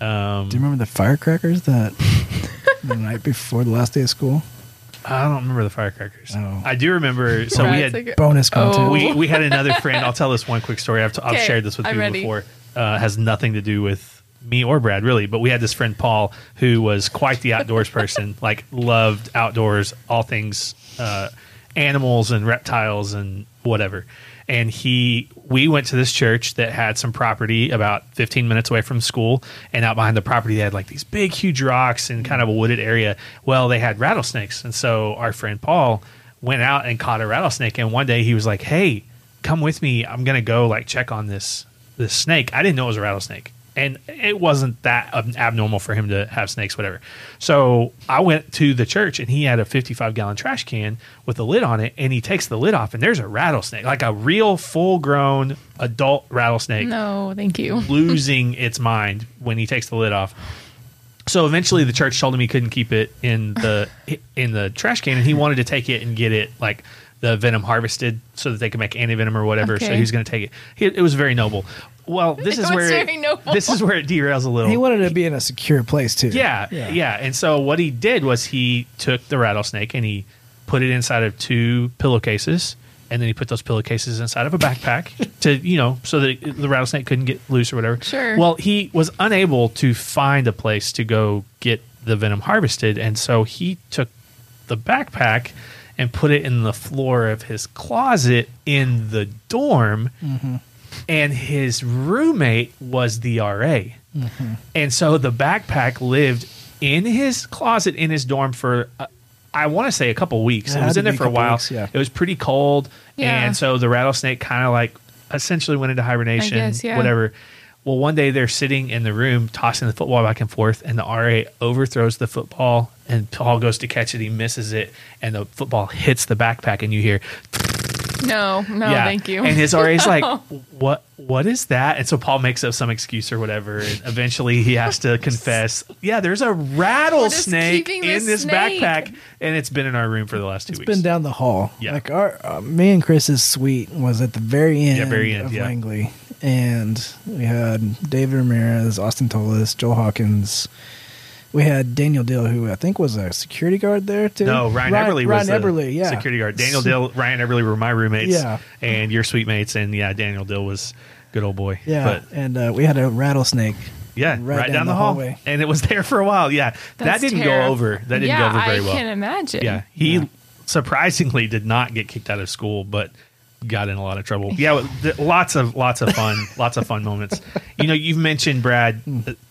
Um, Do you remember the firecrackers that the night before the last day of school? I don't remember the firecrackers. Oh. I do remember. So we had like- Bonus content. Oh. we we had another friend. I'll tell this one quick story. I've, t- I've shared this with I'm people ready. before. Uh, has nothing to do with me or Brad really, but we had this friend Paul who was quite the outdoors person. Like loved outdoors, all things uh, animals and reptiles and whatever. And he, we went to this church that had some property about 15 minutes away from school, and out behind the property they had like these big, huge rocks and kind of a wooded area. Well, they had rattlesnakes, and so our friend Paul went out and caught a rattlesnake. And one day he was like, "Hey, come with me. I'm gonna go like check on this this snake. I didn't know it was a rattlesnake. And it wasn't that abnormal for him to have snakes, whatever. So I went to the church, and he had a 55 gallon trash can with a lid on it, and he takes the lid off, and there's a rattlesnake, like a real full grown adult rattlesnake No, thank you. losing its mind when he takes the lid off. So eventually, the church told him he couldn't keep it in the in the trash can, and he wanted to take it and get it like the venom harvested so that they could make anti venom or whatever. So Okay. he's going to take it. He, it was very noble. Well, this is where it, this is where it derails a little. He wanted to be in a secure place too. Yeah, yeah, And so what he did was he took the rattlesnake and he put it inside of two pillowcases, and then he put those pillowcases inside of a backpack to you know so that the rattlesnake couldn't get loose or whatever. Sure. Well, he was unable to find a place to go get the venom harvested, and so he took the backpack and put it in the floor of his closet in the dorm. Mm-hmm. And his roommate was the RA. And so the backpack lived in his closet in his dorm for, uh, I want to say, a couple weeks. It It, was in there for a while. weeks, yeah. It was pretty cold. Yeah. And so the rattlesnake kind of like essentially went into hibernation, guess, yeah. whatever. Well, one day they're sitting in the room tossing the football back and forth, and the RA overthrows the football, and Paul goes to catch it. He misses it, and the football hits the backpack, and you hear, No, no, yeah. thank you. And his RA's like, what? What is that? And so Paul makes up some excuse or whatever, and eventually he has to confess, yeah, there's a rattlesnake in this this snake." backpack, and it's been in our room for the last two It's weeks. been down the hall. Yeah. Like our uh, me and Chris's suite was at the very end, Yeah, very end, of yeah. Langley, and we had David Ramirez, Austin Tolis, Joel Hawkins. We had Daniel Dill, who I think was a security guard there too. no, Ryan, Everly was Ryan the Eberly, yeah, security guard. Daniel Dill, Ryan Everly were my roommates, Yeah. and your suite mates, and yeah, Daniel Dill was good old boy. Yeah, but and uh, we had a rattlesnake. yeah, right, down, the, hall, hallway. and it was there for a while. Yeah, that didn't terrib- go over. That didn't yeah, go over very I well. I can imagine. Yeah, he Yeah. surprisingly did not get kicked out of school, but got in a lot of trouble. Yeah, lots of lots of fun, lots of fun moments. You know, you've mentioned Brad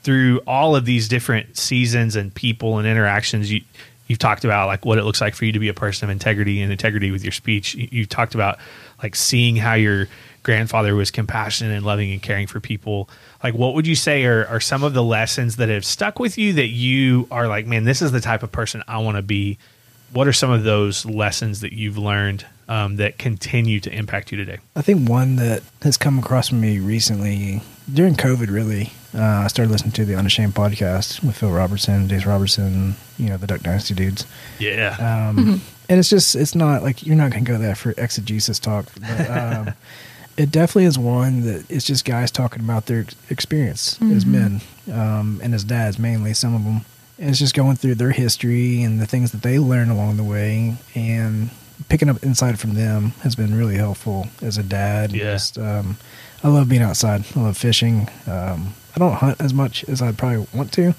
through all of these different seasons and people and interactions. You you've talked about like what it looks like for you to be a person of integrity and integrity with your speech. You, you've talked about like seeing how your grandfather was compassionate and loving and caring for people. Like, what would you say are, are some of the lessons that have stuck with you that you are like, man, this is the type of person I want to be? What are some of those lessons that you've learned um, that continue to impact you today? I think one that has come across me recently during COVID, really, uh, I started listening to the Unashamed podcast with Phil Robertson, Dave Robertson, you know, the Duck Dynasty dudes. Yeah. Um, And it's just, it's not like you're not going to go there for exegesis talk, but um, it definitely is one that it's just guys talking about their ex- experience as men um, and as dads, mainly, some of them. It's just going through their history and the things that they learn along the way and picking up insight from them has been really helpful as a dad. Yeah. Just, um, I love being outside. I love fishing. Um, I don't hunt as much as I'd probably want to,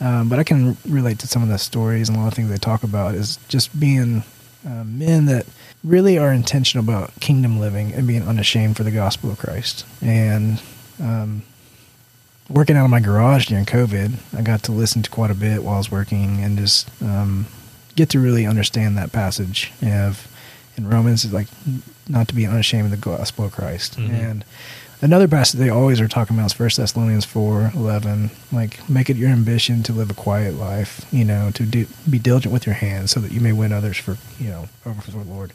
um, but I can relate to some of the stories and a lot of things they talk about is just being uh, men that really are intentional about kingdom living and being unashamed for the gospel of Christ. And um, working out of my garage during COVID, I got to listen to quite a bit while I was working and just um, get to really understand that passage of in Romans, is like not to be unashamed of the gospel of Christ. Mhm. And another passage they always are talking about is First Thessalonians four eleven. Like make it your ambition to live a quiet life, you know, to do, be diligent with your hands, so that you may win others for you know over for the Lord.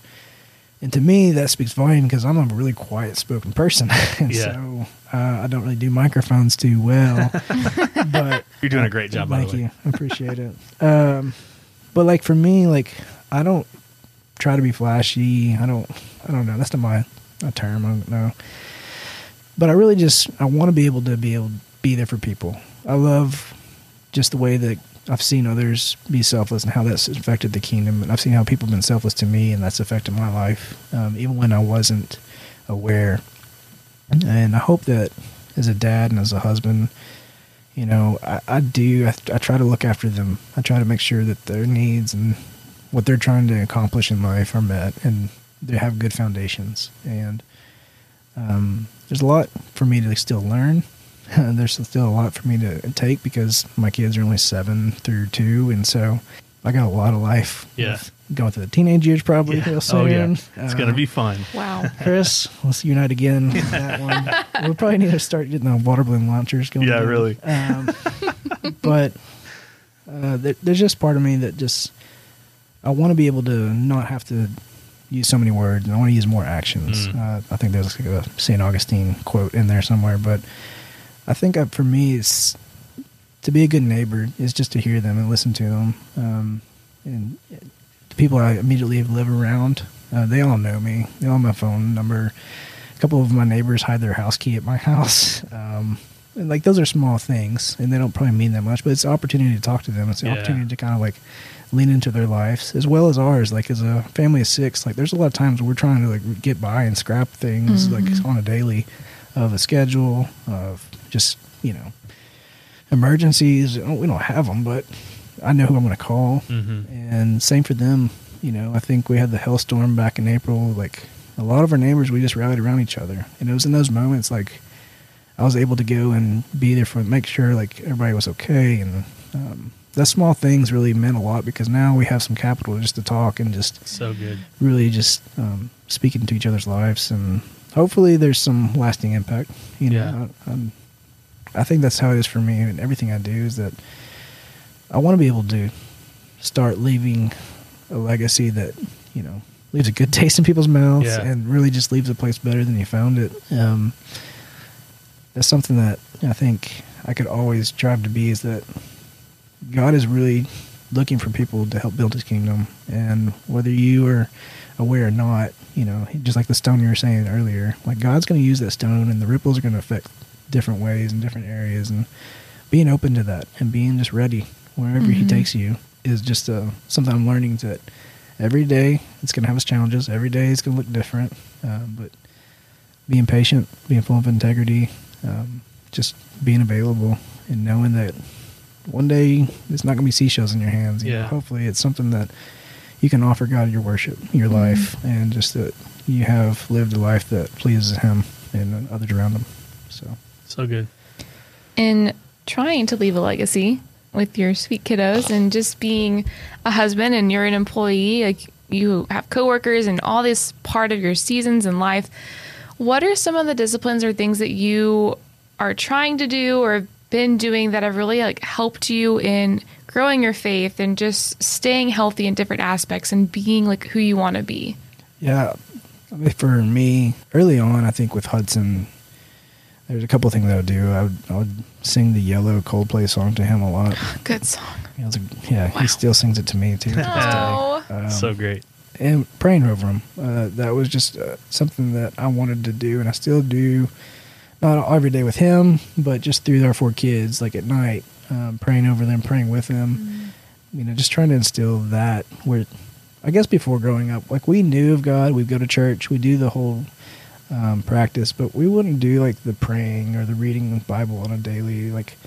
And to me, that speaks volume because I'm a really quiet spoken person, and Yeah. so uh, I don't really do microphones too well. but You're doing a great job, by Thank the way. you. I appreciate it. Um, but like for me, like I don't try to be flashy. I don't. I don't know. That's not my, my term. I don't know. But I really just I want to be able to be able to be there for people. I love just the way that I've seen others be selfless and how that's affected the kingdom. And I've seen how people have been selfless to me, and that's affected my life, um, even when I wasn't aware. And I hope that as a dad and as a husband, you know, I, I do. I, I try to look after them. I try to make sure that their needs and what they're trying to accomplish in life are met, and they have good foundations. And um, there's a lot for me to still learn. there's still a lot for me to take because my kids are only seven through two, and so I got a lot of life. Yeah. Going through the teenage years probably Yeah. real soon. Oh yeah, it's Uh, gonna be fun. Wow. Chris, let's unite again. on that one. We'll probably need to start getting the water balloon launchers going. Yeah, again. really. Um, but uh, there, there's just part of me that just I want to be able to not have to use so many words. and I want to use more actions. Mm. Uh, I think there's like a Saint Augustine quote in there somewhere, but I think uh, for me, it's to be a good neighbor is just to hear them and listen to them. Um, and the people I immediately live around, uh, they all know me. They all have my phone number. A couple of my neighbors hide their house key at my house. Um, and like those are small things, and they don't probably mean that much, but it's an opportunity to talk to them. It's an Yeah. opportunity to kind of like lean into their lives as well as ours. Like as a family of six, like there's a lot of times we're trying to like get by and scrap things like on a daily of a schedule of just you know emergencies. We don't have them, but I know who I'm going to call. hmm And same for them. You know, I think we had the hailstorm back in April. Like a lot of our neighbors, we just rallied around each other, and it was in those moments like I was able to go and be there for make sure like everybody was okay, and um, those small things really meant a lot because now we have some capital just to talk and just So good. really just um, speak into each other's lives, and hopefully there's some lasting impact. You know, Yeah. I, I'm, I think that's how it is for me, and everything I do is that I want to be able to start leaving a legacy that you know leaves a good taste in people's mouths Yeah. and really just leaves a place better than you found it. Um, that's something that I think I could always strive to be. Is that God is really looking for people to help build His kingdom, and whether you are aware or not, you know, just like the stone you were saying earlier, like God's going to use that stone, and the ripples are going to affect different ways and different areas, and being open to that and being just ready wherever He Mhm. takes you is just uh, something I'm learning that every day it's going to have its challenges. Every day it's going to look different, um, but being patient, being full of integrity, um, just being available, and knowing that one day it's not going to be seashells in your hands. You know, Yeah. hopefully, it's something that you can offer God your worship, your life, and just that you have lived a life that pleases Him and others around Him. So, So good. in trying to leave a legacy with your sweet kiddos and just being a husband and you're an employee like you have coworkers and all this part of your seasons in life what are some of the disciplines or things that you are trying to do or have been doing that have really like helped you in growing your faith and just staying healthy in different aspects and being like who you want to be yeah, I mean, for me, early on, I think with Hudson, there's a couple things I would do. I would, I would sing the Yellow Coldplay song to him a lot. good song He was a, yeah, Wow. he still sings it to me too. to this day. oh Um, so great. and praying over them. Uh, that was just uh, something that I wanted to do, and I still do. Not every day with him, but just through our four kids, like at night, um, praying over them, praying with them. You know, just trying to instill that. Where, I guess, before growing up, like we knew of God, we'd go to church, we do the whole um, practice, but we wouldn't do like the praying or the reading the Bible on a daily. Like,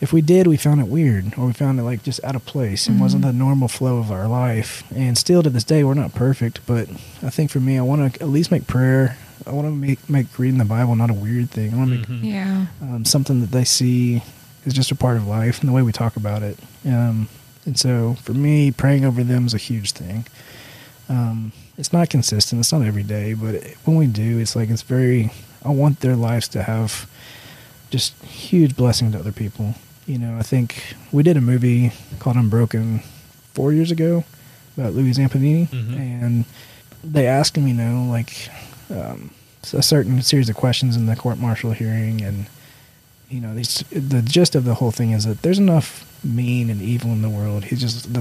if we did, we found it weird, or we found it like just out of place. It wasn't the normal flow of our life. And still to this day, we're not perfect. But I think for me, I want to at least make prayer. I want to make make reading the Bible not a weird thing. I want to make Mhm. yeah um, something that they see is just a part of life and the way we talk about it. Um, and so for me, praying over them is a huge thing. Um, it's not consistent. It's not every day, but it, when we do, it's like it's very. I want their lives to have just huge blessing to other people. You know, I think we did a movie called Unbroken four years ago about Louis Zamperini, Mhm. and they asked him, you know, like um, a certain series of questions in the court martial hearing, and you know, these, the gist of the whole thing is that there's enough mean and evil in the world. He's just the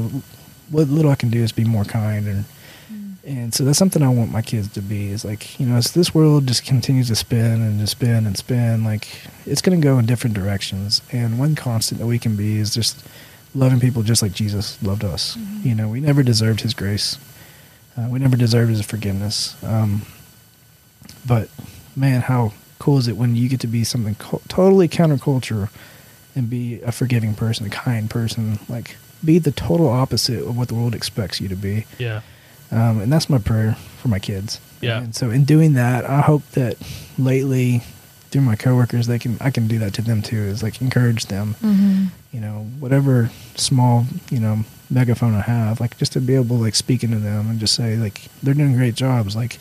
what little I can do is be more kind, and and so that's something I want my kids to be. Is like you know, as this world just continues to spin and to spin and spin, like it's going to go in different directions. And one constant that we can be is just loving people just like Jesus loved us. You know, we never deserved His grace. Uh, we never deserved His forgiveness. Um, but man, how cool is it when you get to be something co- totally counterculture and be a forgiving person, a kind person, like be the total opposite of what the world expects you to be. Yeah. Um, and that's my prayer for my kids. Yeah. And so in doing that, I hope that lately through my coworkers, they can I can do that to them too. Is like encourage them. Mm-hmm. You know, whatever small you know megaphone I have, like just to be able to like speak into them and just say like they're doing great jobs. Like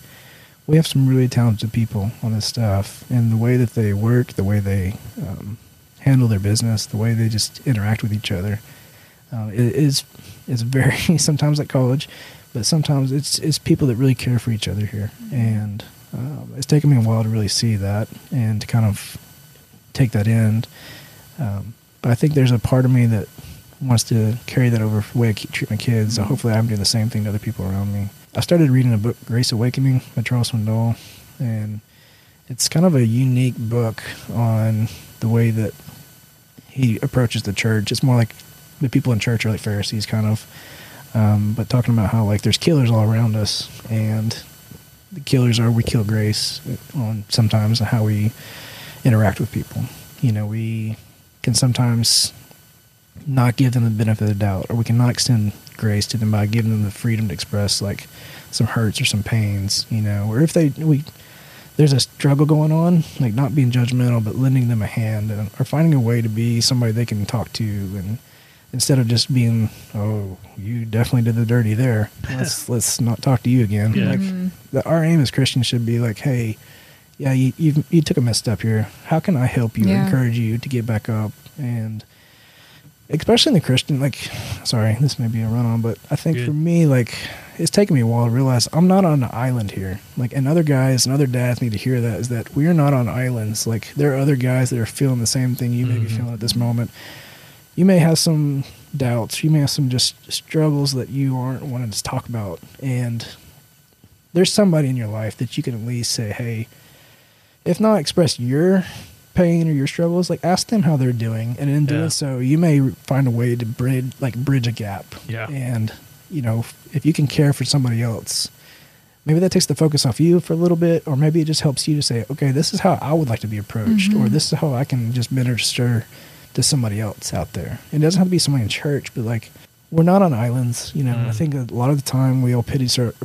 we have some really talented people on this staff, and the way that they work, the way they um, handle their business, the way they just interact with each other, uh, it is is very sometimes like college, but sometimes it's it's people that really care for each other here, and um, it's taken me a while to really see that and to kind of take that in. Um, but I think there's a part of me that wants to carry that over the way I keep, treat my kids. So hopefully, I'm doing the same thing to other people around me. I started reading a book, Grace Awakening by Charles Swindoll, and it's kind of a unique book on the way that he approaches the church. It's more like the people in church are like Pharisees, kind of, um, but talking about how like there's killers all around us, and the killers are we kill grace on sometimes how we interact with people. You know, we can sometimes not give them the benefit of the doubt, or we cannot extend grace to them by giving them the freedom to express like some hurts or some pains, you know, or if they we there's a struggle going on, like not being judgmental, but lending them a hand and, or finding a way to be somebody they can talk to and instead of just being, oh, you definitely did the dirty there. Let's let's not talk to you again. Yeah. Like the, our aim as Christians should be like, hey, yeah, you you you took a misstep here. How can I help you? Yeah. Encourage you to get back up and especially in the Christian, like, sorry, this may be a run on, but I think Good. for me, like, it's taken me a while to realize I'm not on an island here. Like, and other guys and other dads need to hear that is that we are not on islands. Like, there are other guys that are feeling the same thing you may be Mhm. feeling at this moment. You may have some doubts. You may have some just struggles that you aren't wanting to talk about. And there's somebody in your life that you can at least say, hey, if not express your pain or your struggles, like ask them how they're doing, and in doing Yeah. so, you may find a way to bridge, like bridge a gap. Yeah. And you know, if you can care for somebody else, maybe that takes the focus off you for a little bit, or maybe it just helps you to say, okay, this is how I would like to be approached, or mm-hmm. this is how I can just minister to somebody else out there. It doesn't have to be somebody in church, but like we're not on islands. You know, I Mm. think a lot of the time we all pit,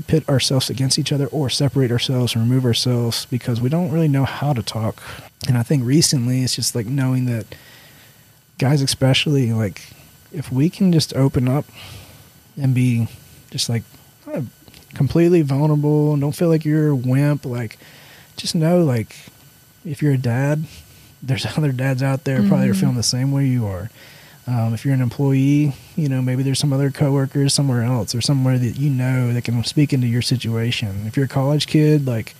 pit ourselves against each other or separate ourselves and remove ourselves because we don't really know how to talk. And I think recently it's just like knowing that guys, especially, like if we can just open up and be just like completely vulnerable and don't feel like you're a wimp, like just know like if you're a dad, there's other dads out there probably are feeling the same way you are. Um, if you're an employee, you know, maybe there's some other coworkers somewhere else or somewhere that you know that can speak into your situation. If you're a college kid, like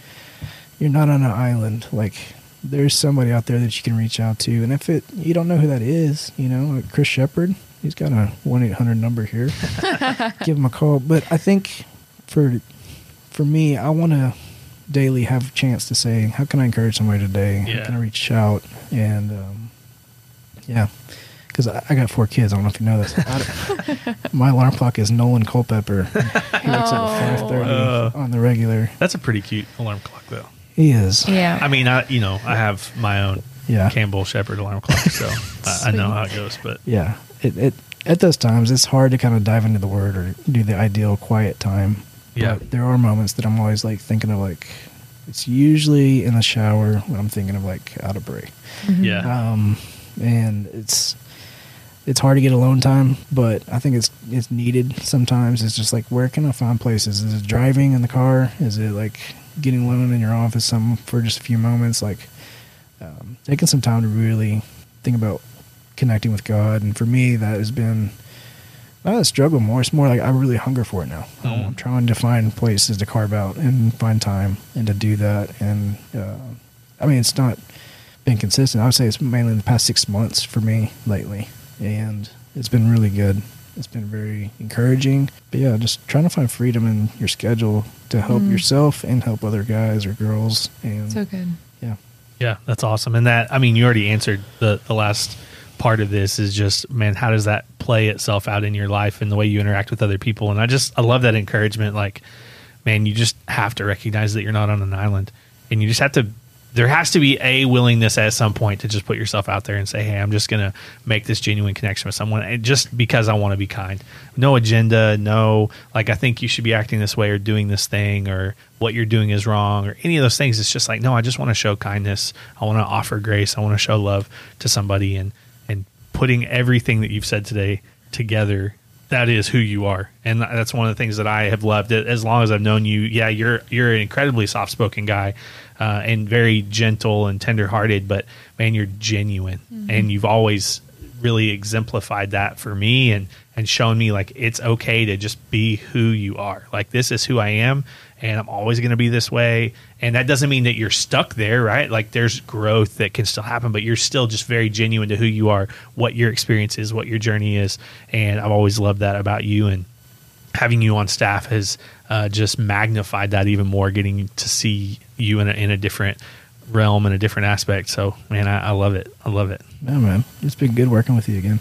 you're not on an island. Like there's somebody out there that you can reach out to. And if it you don't know who that is, you know, like Chris Shepard, he's got a one eight hundred number here. Give him a call. But I think for for me, I want to daily have a chance to say, how can I encourage somebody today? Yeah. How can I reach out? And um, yeah, because I, I got four kids. I don't know if you know this. My alarm clock is Nolan Culpepper. He wakes up at five thirty Oh. on the regular. That's a pretty cute alarm clock, though. He is. Yeah. I mean, I you know I have my own Yeah. Campbell Shepherd alarm clock, so I, I know how it goes. But Yeah. It, it at those times it's hard to kind of dive into the word or do the ideal quiet time. Yeah. But there are moments that I'm always like thinking of like it's usually in the shower when I'm thinking of like how to pray. yeah, Um, and it's it's hard to get alone time, but I think it's it's needed sometimes. It's just like where can I find places? Is it driving in the car? Is it like getting alone in your office some for just a few moments? Like um, taking some time to really think about connecting with God. And for me, that has been not a struggle more. It's more like I really hunger for it now. Mm. I'm trying to find places to carve out and find time and to do that. And uh, I mean, it's not been consistent. I would say it's mainly in the past six months for me lately, and it's been really good. It's been very encouraging. But yeah, just trying to find freedom in your schedule to help Mm. yourself and help other guys or girls. And So good. yeah, yeah, that's awesome. And that I mean, you already answered the the last part of this is just man, how does that play itself out in your life and the way you interact with other people? And I just I love that encouragement. Like, man, you just have to recognize that you're not on an island, and you just have to there has to be a willingness at some point to just put yourself out there and say, "Hey, I'm just going to make this genuine connection with someone, and just because I want to be kind. No agenda, no like I think you should be acting this way or doing this thing or what you're doing is wrong or any of those things. It's just like, no, I just want to show kindness. I want to offer grace. I want to show love to somebody, and and putting everything that you've said today together that is who you are. And that's one of the things that i have loved. As long as i've known you yeah you're you're an incredibly soft-spoken guy uh, and very gentle and tender-hearted but man you're genuine. And you've always really exemplified that for me and and shown me like it's okay to just be who you are. Like this is who i am and i'm always going to be this way. And that doesn't mean that you're stuck there right? Like there's growth that can still happen but you're still just very genuine to who you are what your experience is what your journey is. And i've always loved that about you. And having you on staff has uh, just magnified that even more getting to see you in a, in a different realm and a different aspect. So man I, I love it. I love it. Yeah, man. It's been good working with you again.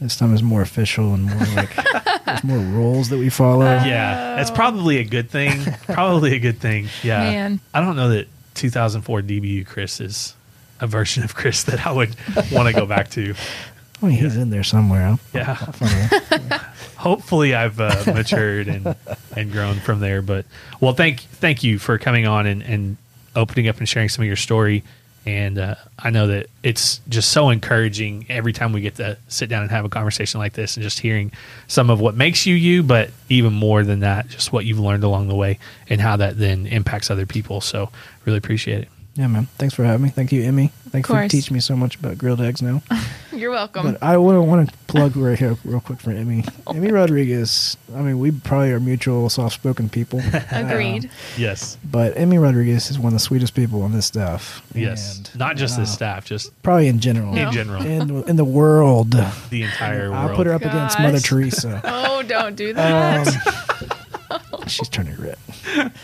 This time is more official and more like there's more rules that we follow. yeah that's probably a good thing probably a good thing yeah Man. i don't know that 2004 dbu chris is a version of chris that i would want to go back to I mean, he's in there somewhere. I'll- Yeah. I'll find him. hopefully I've uh, matured and and grown from there. But well, thank thank you for coming on and, and opening up and sharing some of your story. And uh, I know that it's just so encouraging every time we get to sit down and have a conversation like this, and just hearing some of what makes you you, but even more than that, just what you've learned along the way and how that then impacts other people. So really appreciate it. Yeah, man. Thanks for having me. Thank you, Emmy. Thanks for course. teaching me so much about grilled eggs now. You're welcome. But I want to want to plug right here real quick for Emmy. Emmy Rodriguez. I mean, we probably are mutual soft-spoken people. Agreed. Uh, Yes, but Emmy Rodriguez is one of the sweetest people on this staff. yes, And, not just uh, this staff, just Probably in general. No. in general, In, in the world. the entire world. I'll put her up against Mother Teresa. oh, don't do that. Um, she's turning red.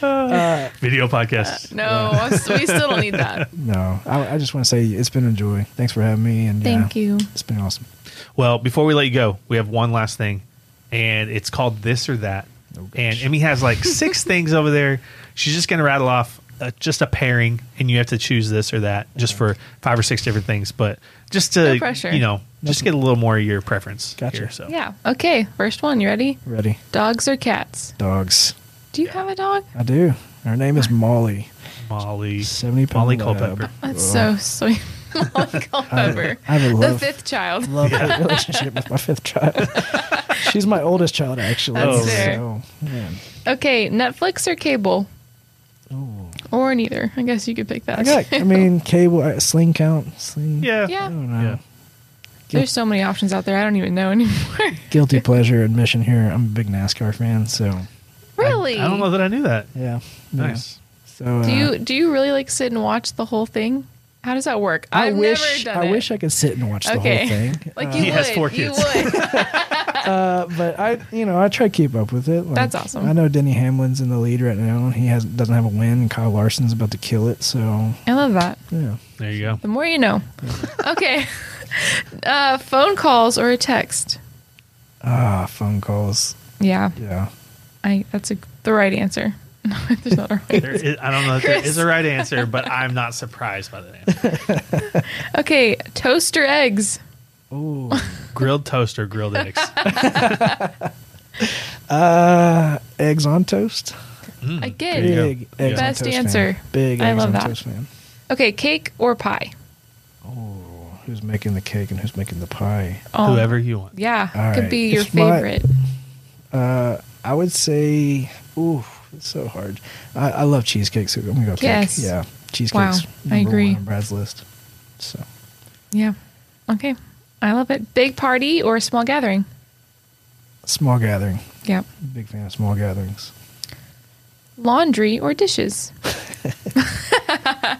Uh, Video podcast. Uh, no, we still don't need that. No, I, I just want to say it's been a joy. Thanks for having me. And Thank yeah, you. It's been awesome. Well, before we let you go, we have one last thing, and it's called this or that. Oh, and Emmy has like six things over there. She's just going to rattle off uh, just a pairing, and you have to choose this or that, just for five or six different things. But just to No pressure. you know, just get a little more of your preference. Gotcha. Here, so Yeah. Okay. First one. You ready? Ready? Dogs or cats? Dogs. Do you have a dog? I do. Her name is Molly. Molly, 70 pound Molly lab. Culpepper. That's Oh. so sweet. Molly Culpepper. I have a the love, fifth child. love hate relationship with my fifth child. She's my oldest child, actually. That's fair. So, man. Okay. Netflix or cable? Ooh. Or neither. I guess you could pick that. I got, I mean, cable, uh, sling count. Sling. Yeah, I Yeah. don't know. yeah. There's so many options out there. I don't even know anymore. Guilty pleasure admission here. I'm a big NASCAR fan, so really? I, I don't know that I knew that. yeah. yeah. Nice. So uh, Do you do you really like sit and watch the whole thing? How does that work? I I've wish never done I it. wish I could sit and watch the Okay. whole thing. like Uh, you He would. has four You kids. would. Uh, but I, you know, I try to keep up with it. Like, That's awesome. I know Denny Hamlin's in the lead right now, and he has doesn't have a win, and Kyle Larson's about to kill it. So I love that. yeah, There you go. The more you know. okay. Uh, phone calls or a text? ah, phone calls. Yeah, Yeah, I. That's a, the right answer. No, there's not a right. There is, I don't know if there is a right answer, but I'm not surprised by that answer. Okay, toast or eggs? Ooh. grilled toast or grilled eggs. uh, eggs on toast. Mm, Again, there you. Big eggs Best on toast answer. Fan. Big I eggs love on that. toast fan. Okay, cake or pie? Oh, who's making the cake and who's making the pie? Oh, Whoever you want. Yeah, All could right. be your It's my- favorite. Uh, I would say, ooh, it's so hard. I, I love cheesecake, so I'm gonna go cake. Yes. Yeah, cheesecake's Wow, I number agree. one on Brad's list. So Yeah. Okay. I love it. Big party or a small gathering? small gathering. Yeah. Big fan of small gatherings. Laundry or dishes?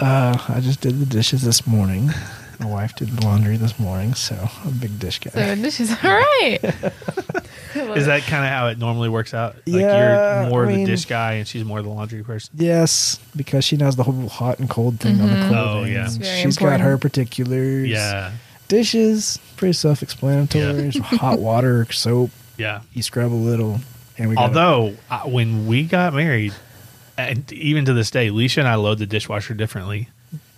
Uh, I just did the dishes this morning. My wife did the laundry this morning, so I'm a big dish guy. So dishes. All right. Is that kind of how it normally works out? Like Yeah, you're more I the mean- dish guy and she's more the laundry person. yes, because she knows the whole hot and cold thing on the clothing. Oh, yeah. It's very She's got her important. particulars. Yeah. Dishes, pretty self-explanatory. Just hot water, soap. Yeah. You scrub a little, and we. Although uh, when we got married, and even to this day, Leisha and I load the dishwasher differently.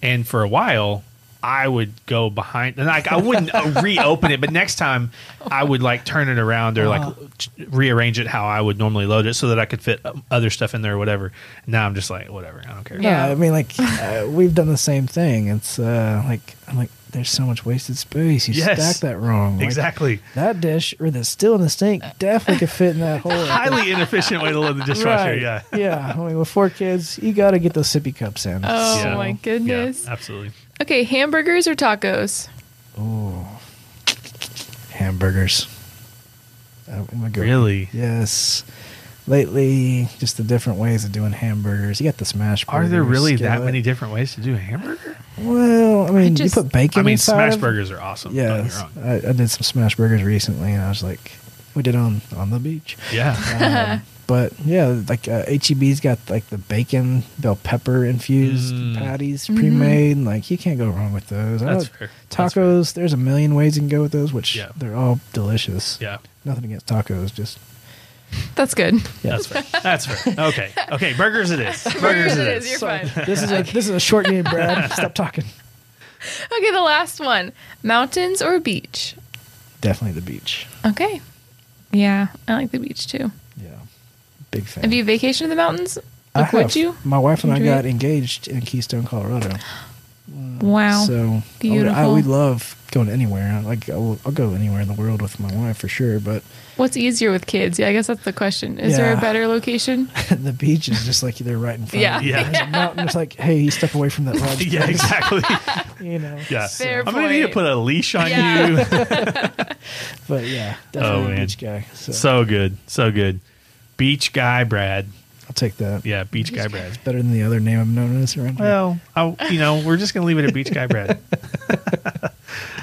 And for a while, I would go behind, and like I wouldn't uh, reopen it, but next time I would like turn it around or like ch- rearrange it how I would normally load it so that I could fit um, other stuff in there or whatever. Now I'm just like, whatever, I don't care. Yeah. Yeah, I mean, like uh, we've done the same thing. It's uh, like I'm like, there's so much wasted space. You Yes. stacked that wrong. Like, Exactly. that dish or that's still in the sink definitely could fit in that hole. Highly inefficient way to load the dishwasher. Right. Yeah. yeah. I mean, with four kids, you got to get those sippy cups in. Oh Yeah. my goodness. Yeah, absolutely. Okay, hamburgers or tacos? Oh, hamburgers. Uh, I'm gonna go- Really? Yes. Lately, just the different ways of doing hamburgers. You got the smash. Burgers. Are there burger, really that skillet. many different ways to do a hamburger? Well, I mean, just- you put bacon. I mean, inside smash of- burgers are awesome. Yeah, Don't get me wrong. I, I did some smash burgers recently, and I was like, we did on on the beach. Yeah. Um, but yeah, like uh, HEB's got like the bacon bell pepper infused Mm. patties pre-made. Like you can't go wrong with those. That's know fair. That's Tacos, there's a million ways you can go with those, which Yeah. they're all delicious. Yeah. Nothing against tacos, just That's good. yeah. That's fair. That's fair. Okay. Okay. Burgers it is. Burgers, Burgers it it is. is. You're Sorry, fine. this is a this is a short game, Brad. Stop talking. Okay, the last one. Mountains or beach? Definitely the beach. Okay. Yeah, I like the beach too. Yeah, big fan. Have you vacationed in the mountains? I Like, would you? My wife and I got engaged in Keystone, Colorado. Wow. So I would- I, Beautiful. would love going anywhere. Like I will, I'll go anywhere in the world with my wife for sure. But What's easier with kids? Yeah, I guess that's the question. Is there a better location? the beach is just like they're right in front. Yeah. of you. Yeah. There's a mountain. It's like, hey, you step away from that ledge. Yeah, exactly. You know. Yeah. Fair I'm gonna need to put a leash on Yeah. you. But yeah, Oh, definitely a man. beach guy. So, so good. So good. Beach guy Brad. I'll take that. Yeah, beach guy Brad. It's Better than the other name I'm known as around here. Well, I, you know, we're just gonna leave it at beach guy Brad.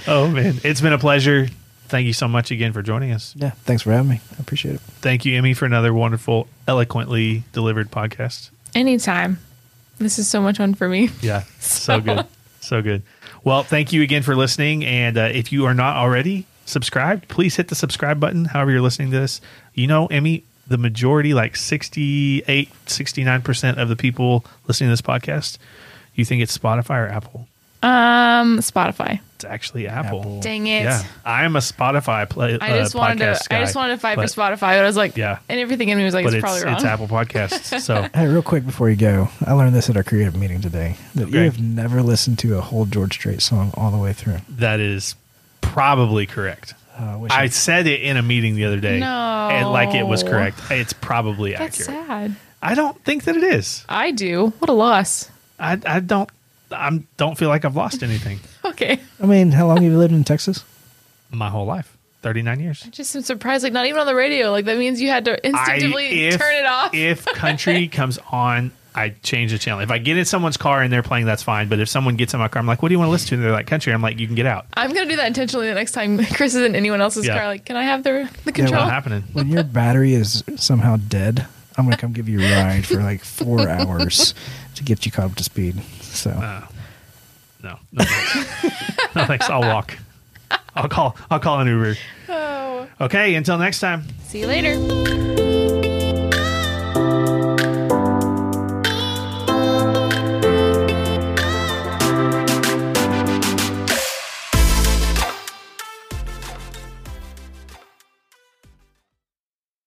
oh man, it's been a pleasure. Thank you so much again for joining us. Yeah. Thanks for having me. I appreciate it. Thank you, Emmy, for another wonderful, eloquently delivered podcast. Anytime. This is so much fun for me. Yeah, so good, so good. Well, thank you again for listening. And uh, if you are not already subscribed, please hit the subscribe button. However, you're listening to this, you know, Emmy, the majority, like 68, 69 percent of the people listening to this podcast, you think it's Spotify or Apple? Um, Spotify. It's actually Apple. Apple. Dang it. Yeah, I am a Spotify play. I just uh, wanted to. podcast I just wanted to fight for Spotify, but I was like, Yeah. and everything in me was like, But it's, it's probably wrong. it's Apple Podcasts. So Hey, real quick before you go, I learned this at our creative meeting today that Okay. you have never listened to a whole George Strait song all the way through. that is probably correct. Uh, I I said it in a meeting the other day, No. and like it was correct. It's probably That's accurate. sad. I don't think that it is. I do. What a loss. I I don't I don't feel like I've lost anything Okay. I mean, how long have you lived in Texas? my whole life. 39 years. I just am surprised, like not even on the radio. Like that means you had to instinctively if, turn it off. if country comes on, I change the channel. If I get in someone's car and they're playing, that's fine. But if someone gets in my car, I'm like, what do you want to listen to? And they're like, country. I'm like, you can get out. I'm gonna do that intentionally the next time Chris is in anyone else's Yeah. car. Like, can I have the the It's control? not happening. When your battery is somehow dead, I'm going to come give you a ride for like four hours to get you caught up to speed. So, Uh, no, no thanks. no thanks. I'll walk. I'll call. I'll call an Uber. Oh. Okay. Until next time. See you later.